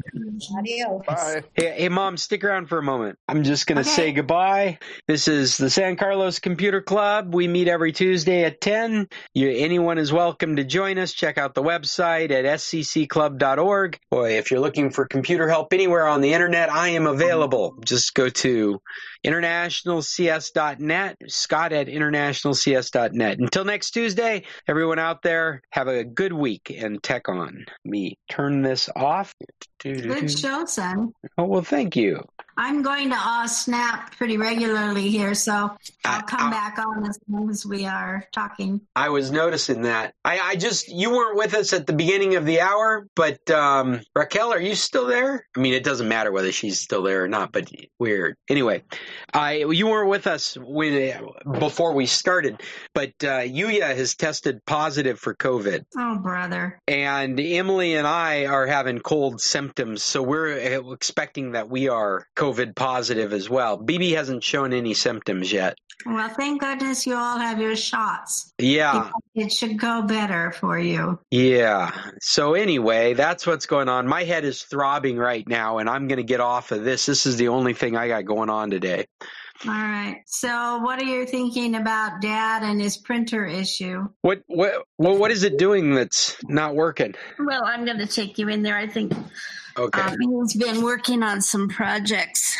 Adios. Bye. Hey, hey, mom, stick around for a moment. I'm just going to Okay. say goodbye. This is the San Carlos Computer Club. We meet every Tuesday at 10. You, anyone is welcome to join us. Check out the website at sccclub.org. Boy, if you're looking for computer help anywhere on the internet, I am available. Just go to internationalcs.net, Scott at internationalcs.net. Until next Tuesday, everyone out there, have a good week and tech on. Me turn this off. Good show, son. Oh, well, thank you. I'm going to uh, snap pretty regularly here, so I'll come uh, back on as long as we are talking. I was noticing that. I, I just, you weren't with us at the beginning of the hour, but um, Raquel, are you still there? I mean, it doesn't matter whether she's still there or not, but weird. Anyway, I you weren't with us when before we started, but uh, Yuya has tested positive for COVID. Oh, brother. And Emily and I are having cold symptoms, so we're uh, expecting that we are COVID positive as well. BB hasn't shown any symptoms yet. Well, thank goodness you all have your shots. Yeah. It should go better for you. Yeah. So anyway, that's what's going on. My head is throbbing right now and I'm going to get off of this. This is the only thing I got going on today. All right. So, what are you thinking about Dad and his printer issue? What what what what is it doing that's not working? Well, I'm going to take you in there. I think Okay. um, he's been working on some projects